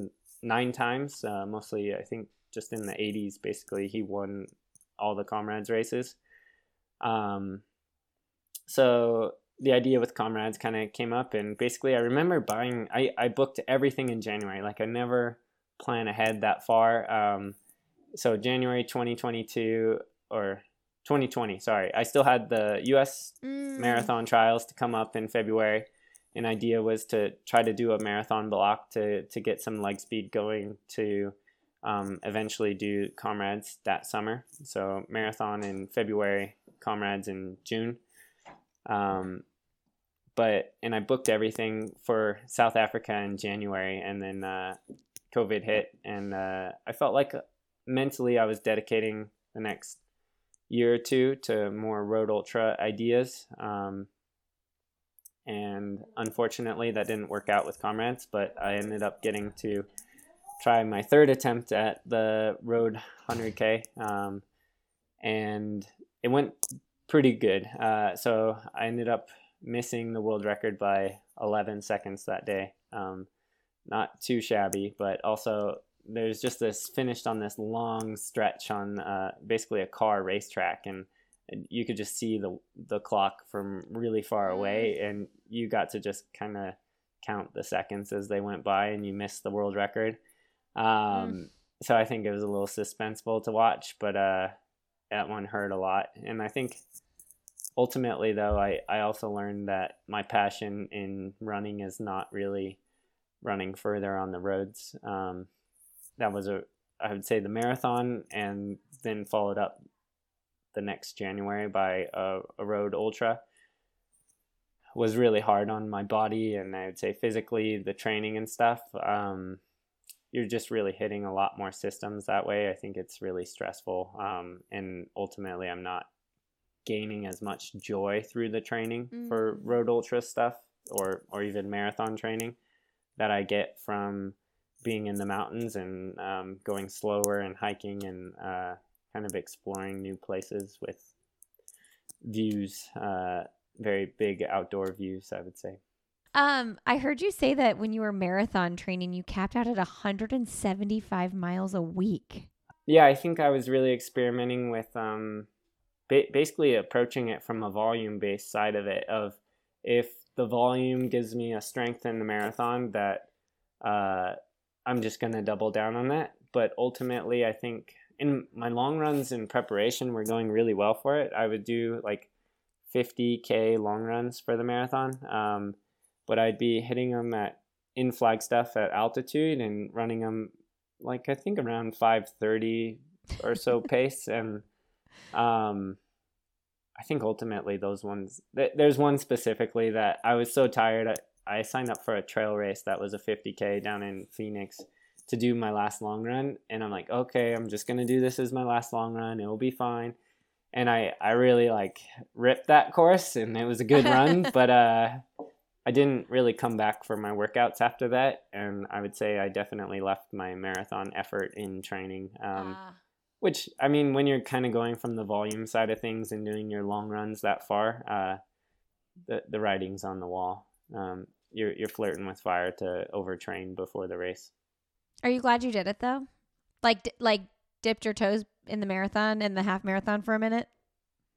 nine times, uh, mostly I think just in the 80s. Basically, he won all the Comrades races. Um, so the idea with Comrades kind of came up, and basically, I remember buying. I I booked everything in January. Like I never plan ahead that far. Um, so January 2022 or 2020, sorry, I still had the U.S. Mm. marathon trials to come up in February an idea was to try to do a marathon block to to get some leg speed going to um, eventually do comrades that summer. So marathon in February, comrades in June. Um, but and I booked everything for South Africa in January, and then uh, COVID hit, and uh, I felt like mentally I was dedicating the next year or two to more road ultra ideas. Um, and unfortunately that didn't work out with comrades but i ended up getting to try my third attempt at the road 100k um, and it went pretty good uh, so i ended up missing the world record by 11 seconds that day um, not too shabby but also there's just this finished on this long stretch on uh, basically a car racetrack and you could just see the the clock from really far away, mm. and you got to just kind of count the seconds as they went by and you missed the world record. Um, Mm. So I think it was a little suspenseful to watch, but uh, that one hurt a lot. And I think ultimately, though, I, I also learned that my passion in running is not really running further on the roads. Um, that was a, I would say, the marathon, and then followed up the next January by a, a road ultra was really hard on my body and I would say physically the training and stuff. Um, you're just really hitting a lot more systems that way. I think it's really stressful. Um, and ultimately, I'm not gaining as much joy through the training for Mm. road ultra stuff or, or even marathon training that I get from being in the mountains and um, going slower and hiking and uh, kind of exploring new places with views, uh, very big outdoor views, I would say. Um, I heard you say that when you were marathon training, you capped out at 175 miles a week. Yeah, I think I was really experimenting with um, ba- basically approaching it from a volume based side of it. Of if the volume gives me a strength in the marathon, that uh, I'm just going to double down on that. But ultimately, I think in my long runs in preparation were going really well for it. I would do like 50k long runs for the marathon, um, but I'd be hitting them at in Flagstaff at altitude and running them like I think around 5:30 or so *laughs* pace, and um, I think ultimately those ones. Th- there's one specifically that I was so tired. I, I signed up for a trail race that was a 50k down in Phoenix to do my last long run, and I'm like, okay, I'm just gonna do this as my last long run. It will be fine. And I, I really like ripped that course and it was a good run, *laughs* but uh, I didn't really come back for my workouts after that, and I would say I definitely left my marathon effort in training. Um, Ah. which I mean, when you're kind of going from the volume side of things and doing your long runs that far, uh, the the writing's on the wall. Um, you're you're flirting with fire to overtrain before the race. Are you glad you did it though? Like, like dipped your toes in the marathon and the half marathon for a minute.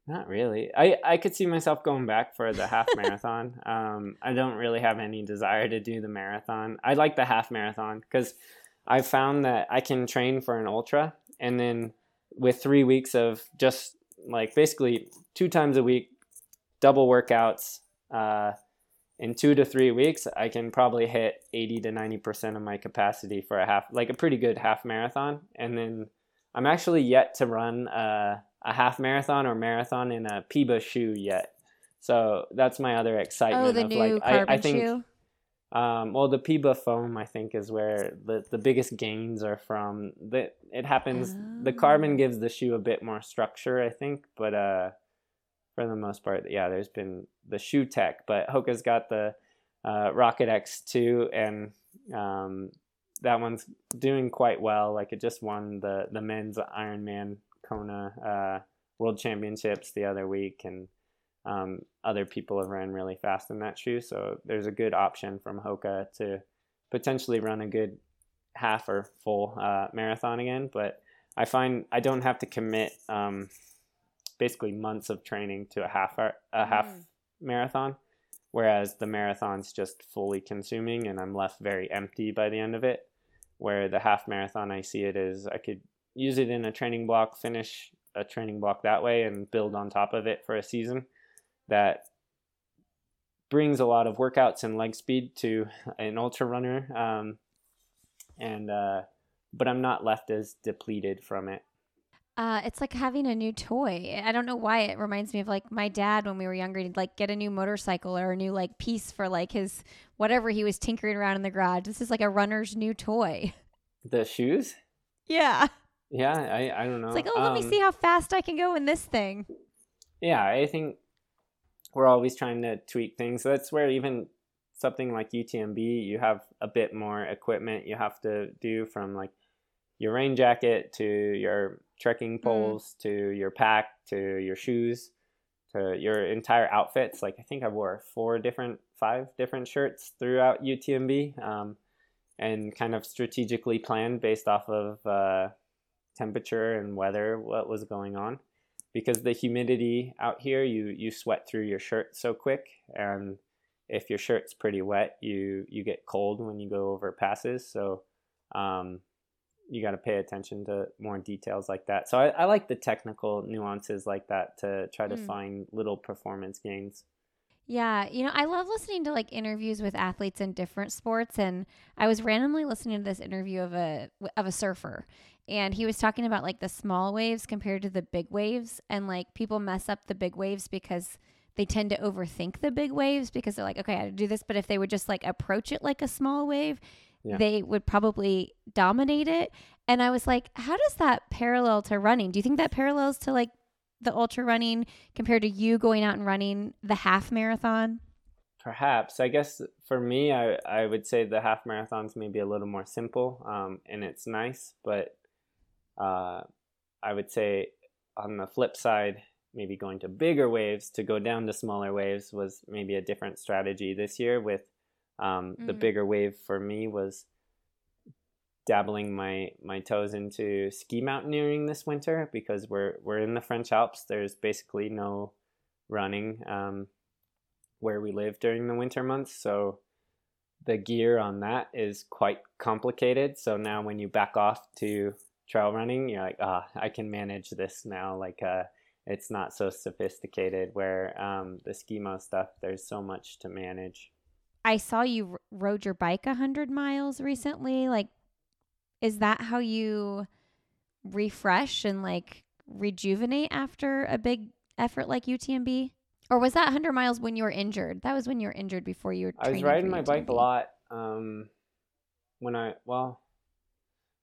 Not really. I, I could see myself going back for the half *laughs* marathon. Um, I don't really have any desire to do the marathon. I like the half marathon because I found that I can train for an ultra and then with three weeks of just like basically two times a week, double workouts, uh, in two to three weeks, I can probably hit 80 to 90% of my capacity for a half, like a pretty good half marathon. And then I'm actually yet to run uh, a half marathon or marathon in a PEBA shoe yet. So that's my other excitement. Oh, the of new like, carbon I, I think, shoe. um, well, the PEBA foam, I think, is where the, the biggest gains are from. The, it happens, the Oh. carbon gives the shoe a bit more structure, I think, but uh, for the most part, yeah, there's been the shoe tech, but Hoka's got the uh, Rocket X2, and um, that one's doing quite well. Like it just won the, the men's Ironman Kona uh, World Championships the other week, and um, other people have ran really fast in that shoe. So there's a good option from Hoka to potentially run a good half or full uh, marathon again. But I find I don't have to commit um, basically months of training to a half a half Mm. marathon, whereas the marathon's just fully consuming, and I'm left very empty by the end of it. Where the half marathon, I see it as I could use it in a training block, finish a training block that way, and build on top of it for a season. That brings a lot of workouts and leg speed to an ultra runner, um, and uh, but I'm not left as depleted from it. Uh, it's like having a new toy. I don't know why it reminds me of like my dad when we were younger. He'd like get a new motorcycle or a new like piece for like his whatever he was tinkering around in the garage. This is like a runner's new toy. The shoes, Yeah. Yeah, I I don't know. It's like, oh, let me Um, see how fast I can go in this thing. yeah, I think we're always trying to tweak things. That's where even something like UTMB, you have a bit more equipment you have to do from like your rain jacket to your trekking poles to your pack to your shoes to your entire outfits. Like I think I wore four different, five different shirts throughout UTMB, um, and kind of strategically planned based off of uh, temperature and weather, what was going on because the humidity out here you you sweat through your shirt so quick and if your shirt's pretty wet, you you get cold when you go over passes. So um, you got to pay attention to more details like that. So I, I, like the technical nuances like that to try to mm. find little performance gains. Yeah, you know, I love listening to like interviews with athletes in different sports and I was randomly listening to this interview of a of a surfer and he was talking about like the small waves compared to the big waves and like people mess up the big waves because they tend to overthink the big waves because they're like, okay, I do this, but if they would just like approach it like a small wave, yeah. they would probably dominate it. And I was like, how does that parallel to running? Do you think that parallels to like the ultra running compared to you going out and running the half marathon? Perhaps. I guess for me, I, I would say the half marathons maybe a little more simple um, and it's nice, but uh, I would say on the flip side, maybe going to bigger waves to go down to smaller waves was maybe a different strategy this year with um, mm-hmm. the bigger wave for me was dabbling my my toes into ski mountaineering this winter because we're we're in the French Alps. There's basically no running um, where we live during the winter months, so the gear on that is quite complicated. So now when you back off to trail running, you're like, ah, oh, I can manage this now. Like, uh, it's not so sophisticated. Where um, the skimo stuff, there's so much to manage. I saw you rode your bike a hundred miles recently. Like, is that how you refresh and like rejuvenate after a big effort like UTMB? Or was that 100 miles when you were injured? That was when you were injured before you were. I was riding my bike a lot. Um, when I well,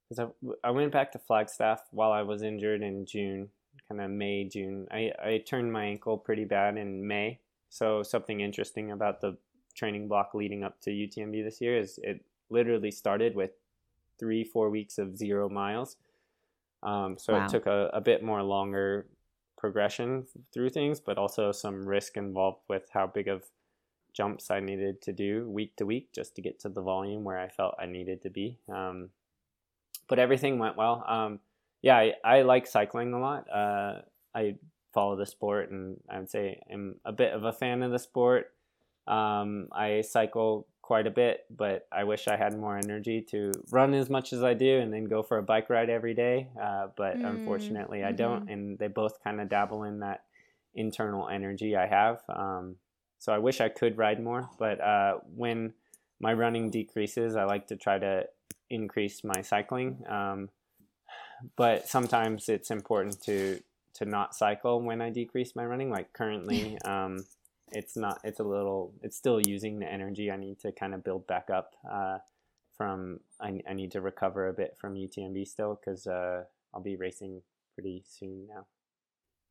because I, I went back to Flagstaff while I was injured in June, kind of May June. I I turned my ankle pretty bad in May. So something interesting about the training block leading up to UTMB this year is it literally started with three, four weeks of zero miles. Um, so wow. it took a, a bit more longer progression through things, but also some risk involved with how big of jumps I needed to do week to week just to get to the volume where I felt I needed to be. Um, but everything went well. Um, yeah, I, I, like cycling a lot. Uh, I follow the sport, and I would say I'm a bit of a fan of the sport. Um, I cycle quite a bit, but I wish I had more energy to run as much as I do and then go for a bike ride every day. Uh, but mm, unfortunately, mm-hmm. I don't, and they both kind of dabble in that internal energy I have. Um, so I wish I could ride more, but uh, when my running decreases, I like to try to increase my cycling. Um, but sometimes it's important to to not cycle when I decrease my running. Like currently, *laughs* um, it's not it's a little it's still using the energy i need to kind of build back up uh, from I, I need to recover a bit from utmb still because uh, i'll be racing pretty soon now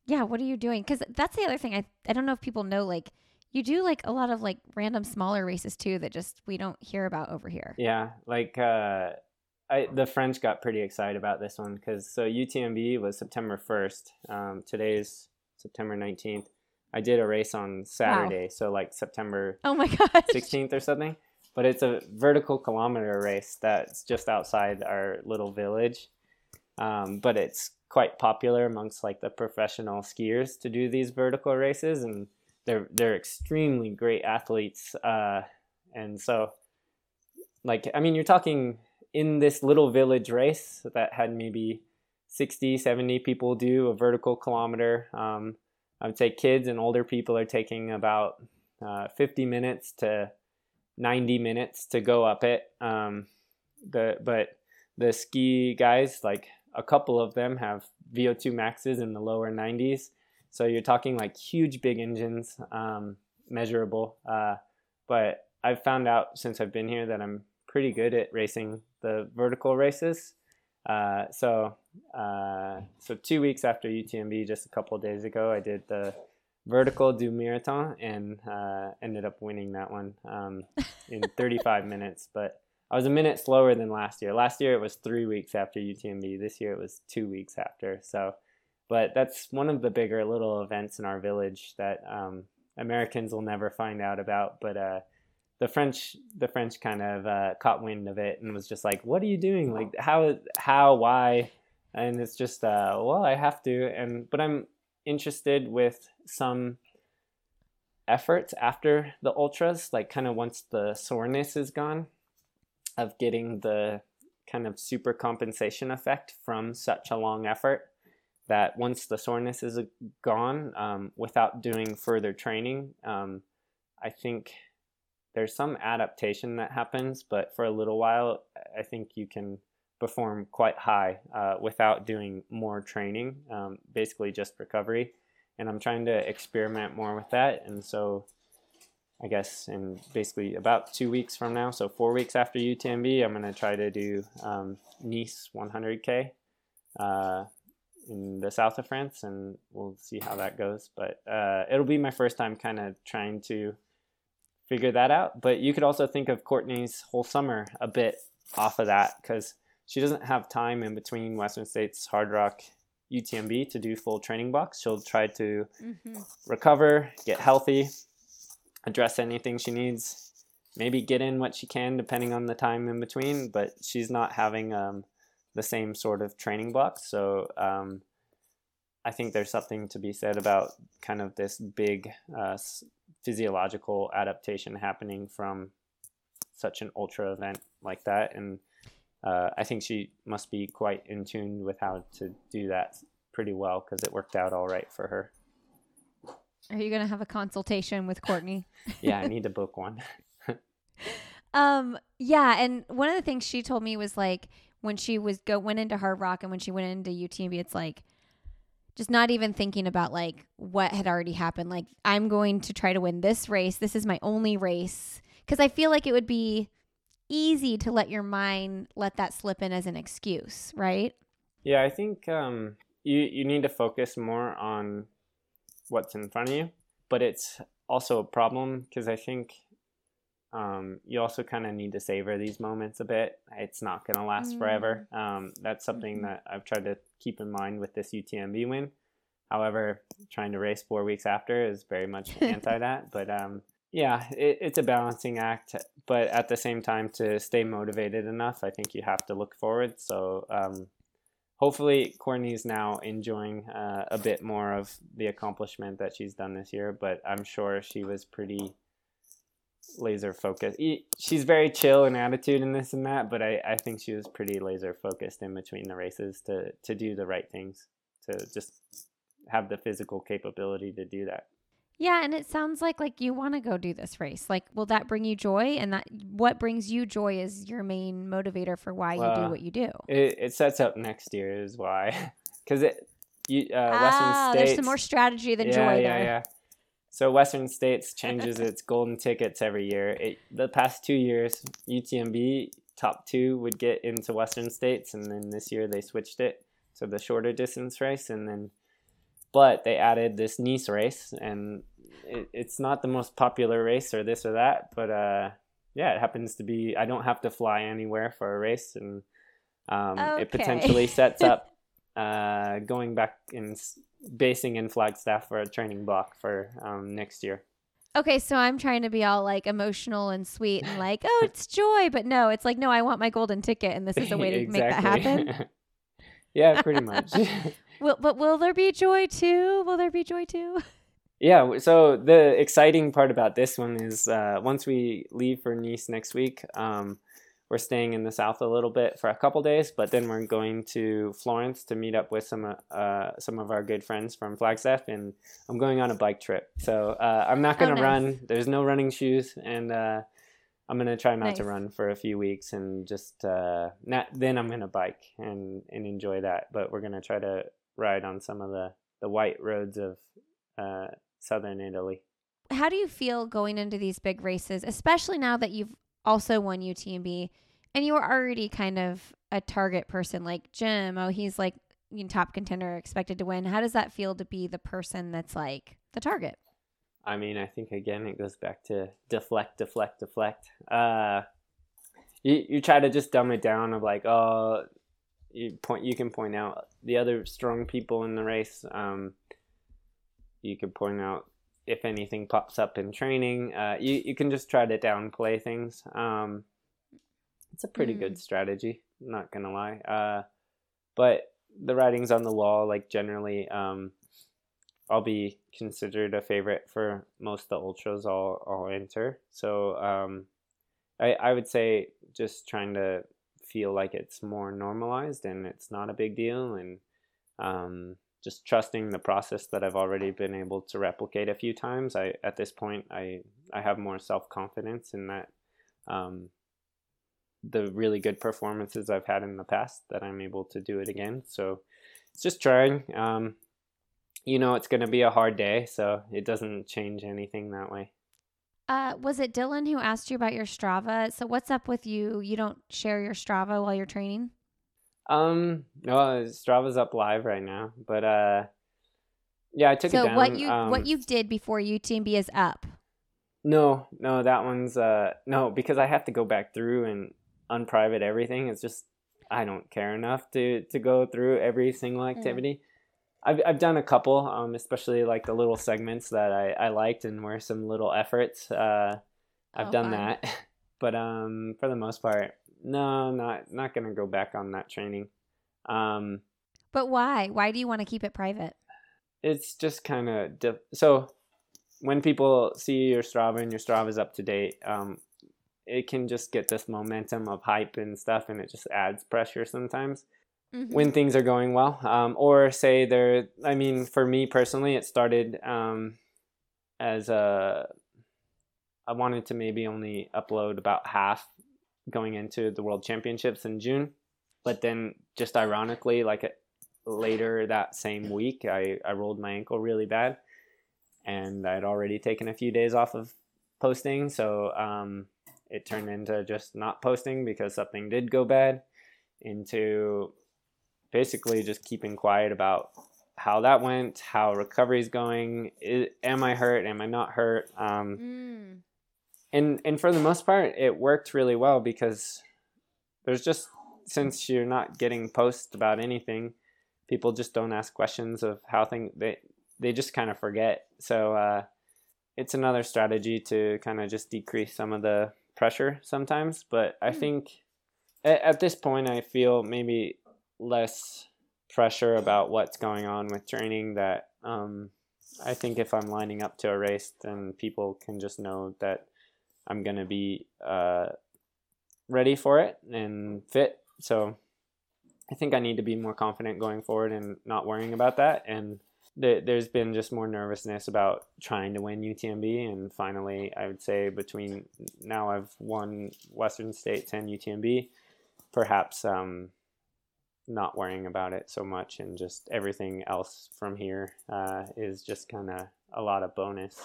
yeah what are you doing because that's the other thing I, I don't know if people know like you do like a lot of like random smaller races too that just we don't hear about over here yeah like uh I, the French got pretty excited about this one because so UTMB was September 1st. Um, today's September 19th. I did a race on Saturday, wow. so like September oh my god 16th or something. But it's a vertical kilometer race that's just outside our little village. Um, but it's quite popular amongst like the professional skiers to do these vertical races, and they're they're extremely great athletes. Uh, and so, like, I mean, you're talking in this little village race that had maybe 60, 70 people do a vertical kilometer. Um, I would say kids and older people are taking about uh, 50 minutes to 90 minutes to go up it. Um, the but the ski guys, like a couple of them, have VO2 maxes in the lower 90s. So you're talking like huge big engines, um, measurable. Uh, but I've found out since I've been here that I'm pretty good at racing the vertical races. Uh, so uh, so two weeks after UTMB, just a couple days ago, I did the vertical du marathon and uh, ended up winning that one um, in *laughs* 35 minutes. But I was a minute slower than last year. Last year it was three weeks after UTMB. This year it was two weeks after. So, but that's one of the bigger little events in our village that um, Americans will never find out about. But uh, the French the French kind of uh, caught wind of it and was just like, "What are you doing? Like how how why?" And it's just uh, well, I have to. And but I'm interested with some efforts after the ultras, like kind of once the soreness is gone, of getting the kind of super compensation effect from such a long effort. That once the soreness is gone, um, without doing further training, um, I think there's some adaptation that happens, but for a little while, I think you can perform quite high uh, without doing more training, um, basically just recovery. And I'm trying to experiment more with that. And so I guess in basically about two weeks from now, so four weeks after UTMB, I'm going to try to do um, Nice 100K uh, in the south of France, and we'll see how that goes. But uh, it'll be my first time kind of trying to figure that out. But you could also think of Courtney's whole summer a bit off of that because she doesn't have time in between Western States Hardrock UTMB to do full training blocks. She'll try to mm-hmm. recover, get healthy, address anything she needs, maybe get in what she can depending on the time in between. But she's not having um, the same sort of training blocks. So um, I think there's something to be said about kind of this big uh, physiological adaptation happening from such an ultra event like that. And uh, I think she must be quite in tune with how to do that pretty well because it worked out all right for her. Are you going to have a consultation with Courtney? *laughs* yeah, I need to book one. *laughs* um, yeah, and one of the things she told me was like when she was go went into Hardrock and when she went into UTMB, it's like just not even thinking about like what had already happened. Like I'm going to try to win this race. This is my only race because I feel like it would be easy to let your mind let that slip in as an excuse, right? Yeah, I think um, you you need to focus more on what's in front of you, but it's also a problem because I think um, you also kind of need to savor these moments a bit. It's not going to last mm. forever. Um, that's something mm-hmm. that I've tried to keep in mind with this UTMB win. However, trying to race four weeks after is very much anti *laughs* that. But um, yeah, it, it's a balancing act, but at the same time, to stay motivated enough, I think you have to look forward. So um, hopefully, Courtney's now enjoying uh, a bit more of the accomplishment that she's done this year. But I'm sure she was pretty laser focused. She's very chill in attitude and this and that, but I, I think she was pretty laser focused in between the races to to do the right things, to just have the physical capability to do that. Yeah, and it sounds like like you want to go do this race. Like, will that bring you joy? And that what brings you joy is your main motivator for why well, you do what you do. It, it sets up next year is why, *laughs* because it you, uh, ah, Western States. There's some more strategy than yeah, joy yeah, there. Yeah, So Western States changes *laughs* its golden tickets every year. It, the past two years, UTMB top two would get into Western States, and then this year they switched it to the shorter distance race, and then but they added this Nice race, and it, it's not the most popular race or this or that, but uh, yeah, it happens to be. I don't have to fly anywhere for a race, and um, okay. it potentially sets up *laughs* uh, going back and basing in Flagstaff for a training block for um, next year. Okay, so I'm trying to be all like emotional and sweet and like, oh, it's *laughs* joy, but no, it's like, no, I want my golden ticket, and this is a way to exactly. make that happen. *laughs* yeah, pretty much. Will, but will there be joy too? Will there be joy too? *laughs* Yeah, so the exciting part about this one is uh, once we leave for Nice next week, um, we're staying in the south a little bit for a couple days, but then we're going to Florence to meet up with some uh, some of our good friends from Flagstaff, and I'm going on a bike trip. So uh, I'm not going to oh, nice. run. There's no running shoes, and uh, I'm going to try not nice. to run for a few weeks, and just uh, not, then I'm going to bike and and enjoy that. But we're going to try to ride on some of the the white roads of uh, southern Italy. How do you feel going into these big races, especially now that you've also won UTMB and you were already kind of a target person like Jim? Oh, he's like you know, top contender, expected to win. How does that feel to be the person that's like the target? I mean, I think again it goes back to deflect, deflect, deflect. Uh, you you try to just dumb it down of like, oh, you point you can point out the other strong people in the race. Um, you could point out if anything pops up in training. Uh, you you can just try to downplay things. Um, it's a pretty mm. good strategy. not gonna lie. Uh, but the writing's on the wall. Like generally, um, I'll be considered a favorite for most of the ultras I'll, I'll enter. So um, I, I would say just trying to feel like it's more normalized and it's not a big deal and um, just trusting the process that I've already been able to replicate a few times. I at this point I I have more self confidence in that um, the really good performances I've had in the past that I'm able to do it again. So it's just trying. Um, you know, it's going to be a hard day, so it doesn't change anything that way. Uh, was it Dylan who asked you about your Strava? So what's up with you? You don't share your Strava while you're training? Um, no, Strava's up live right now, but uh, yeah, I took so it down. So what you um, what you did before UTMB is up. No, no, that one's uh no because I have to go back through and unprivate everything. It's just I don't care enough to to go through every single Mm. activity. I've I've done a couple, um, especially like the little segments that I, I liked and were some little efforts. Uh, I've Oh, done fun. that, *laughs* but um, for the most part, no, not not gonna go back on that training. Um, But why? Why do you want to keep it private? it's just kind of diff- so when people see your Strava and your Strava is up to date, um, it can just get this momentum of hype and stuff, and it just adds pressure sometimes Mhm. when things are going well. Um, or say they're, I mean, for me personally, it started um, as a, I wanted to maybe only upload about half going into the World Championships in June, but then just ironically, like later that same week, I, I rolled my ankle really bad, and I'd already taken a few days off of posting, so um, it turned into just not posting because something did go bad, into basically just keeping quiet about how that went, how recovery's going, i am I hurt, am I not hurt, um, Mm. and and for the most part it worked really well because there's just since you're not getting posts about anything people just don't ask questions of how things they they just kind of forget so uh, it's another strategy to kind of just decrease some of the pressure sometimes but i Hmm. think at, at this point i feel maybe less pressure about what's going on with training that um, i think if i'm lining up to a race then people can just know that I'm gonna be uh, ready for it and fit. So I think I need to be more confident going forward and not worrying about that. And th- there's been just more nervousness about trying to win UTMB. And finally, I would say between now I've won Western States and UTMB, perhaps um, not worrying about it so much and just everything else from here uh, is just kind of a lot of bonus.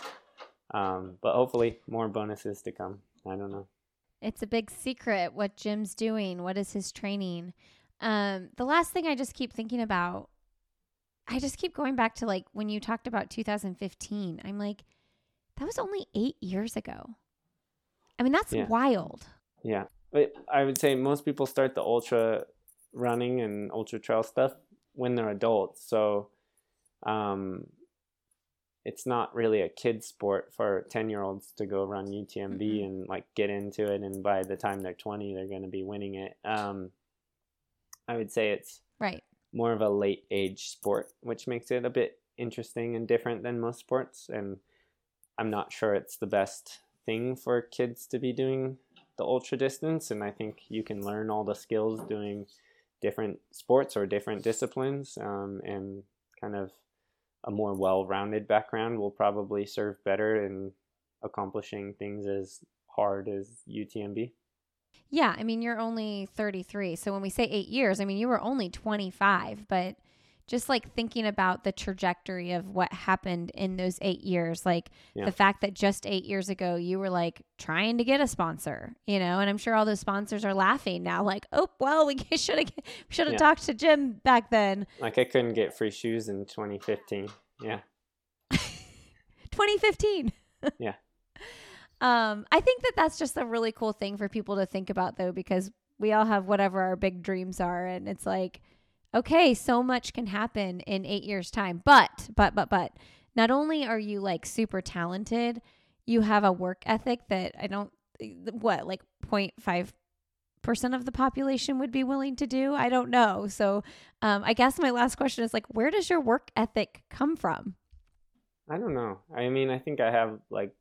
Um, but hopefully, more bonuses to come. I don't know. It's a big secret what Jim's doing. What is his training? Um, the last thing I just keep thinking about, I just keep going back to like when you talked about 2015. I'm like, that was only eight years ago. I mean, that's Yeah. wild. Yeah, but I would say most people start the ultra running and ultra trail stuff when they're adults. So, um, it's not really a kid sport for 10 year olds to go run UTMB Mhm. and like get into it. And by the time they're 20, they're going to be winning it. Um, I would say it's Right. more of a late age sport, which makes it a bit interesting and different than most sports. And I'm not sure it's the best thing for kids to be doing the ultra distance. And I think you can learn all the skills doing different sports or different disciplines. Um, and kind of a more well rounded background will probably serve better in accomplishing things as hard as UTMB. Yeah. I mean, you're only 33. So when we say eight years, I mean, you were only 25, but just like thinking about the trajectory of what happened in those eight years, like Yeah. the fact that just eight years ago you were like trying to get a sponsor, you know, and I'm sure all those sponsors are laughing now, like, oh, well, we *laughs* should have should have Yeah. talked to Jim back then. Like I couldn't get free shoes in 2015. Yeah. *laughs* 2015. *laughs* Yeah. Um, I think that that's just a really cool thing for people to think about, though, because we all have whatever our big dreams are, and it's like, okay, so much can happen in eight years' time. But, but, but, but, not only are you like super talented, you have a work ethic that I don't, what, like 0.5 percent of the population would be willing to do. I don't know. So, um, I guess my last question is like, where does your work ethic come from? I don't know. I mean, I think I have like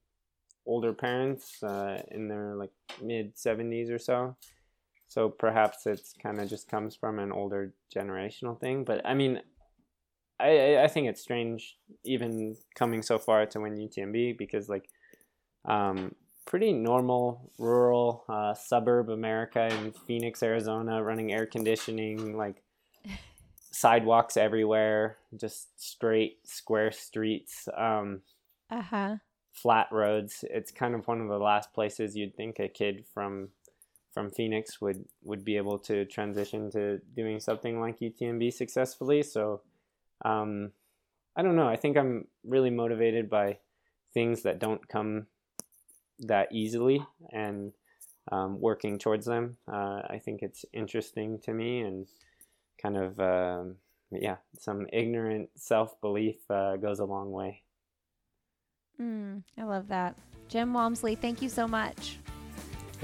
older parents uh, in their like mid 70s or so. So perhaps it's kind of just comes from an older generational thing. But I mean, I, I think it's strange even coming so far to win UTMB because like um, pretty normal rural uh, suburb America in Phoenix, Arizona, running air conditioning, like *laughs* sidewalks everywhere, just straight square streets. Um, uh huh flat roads. It's kind of one of the last places you'd think a kid from from Phoenix would would be able to transition to doing something like UTMB successfully. So um, I don't know. I think I'm really motivated by things that don't come that easily and um, working towards them. Uh, I think it's interesting to me and kind of um, yeah, some ignorant self belief uh, goes a long way. Mm, I love that. Jim Walmsley, thank you so much.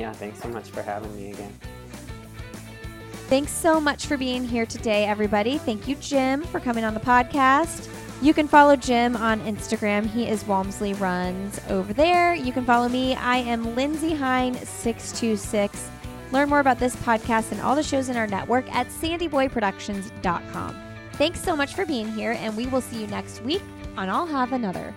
Yeah, thanks so much for having me again. Thanks so much for being here today, everybody. Thank you, Jim, for coming on the podcast. You can follow Jim on Instagram. He is Walmsley Runs over there. You can follow me. I am Lindsey Hein626. Learn more about this podcast and all the shows in our network at sandyboyproductions.com. Thanks so much for being here, and we will see you next week on I'll Have Another.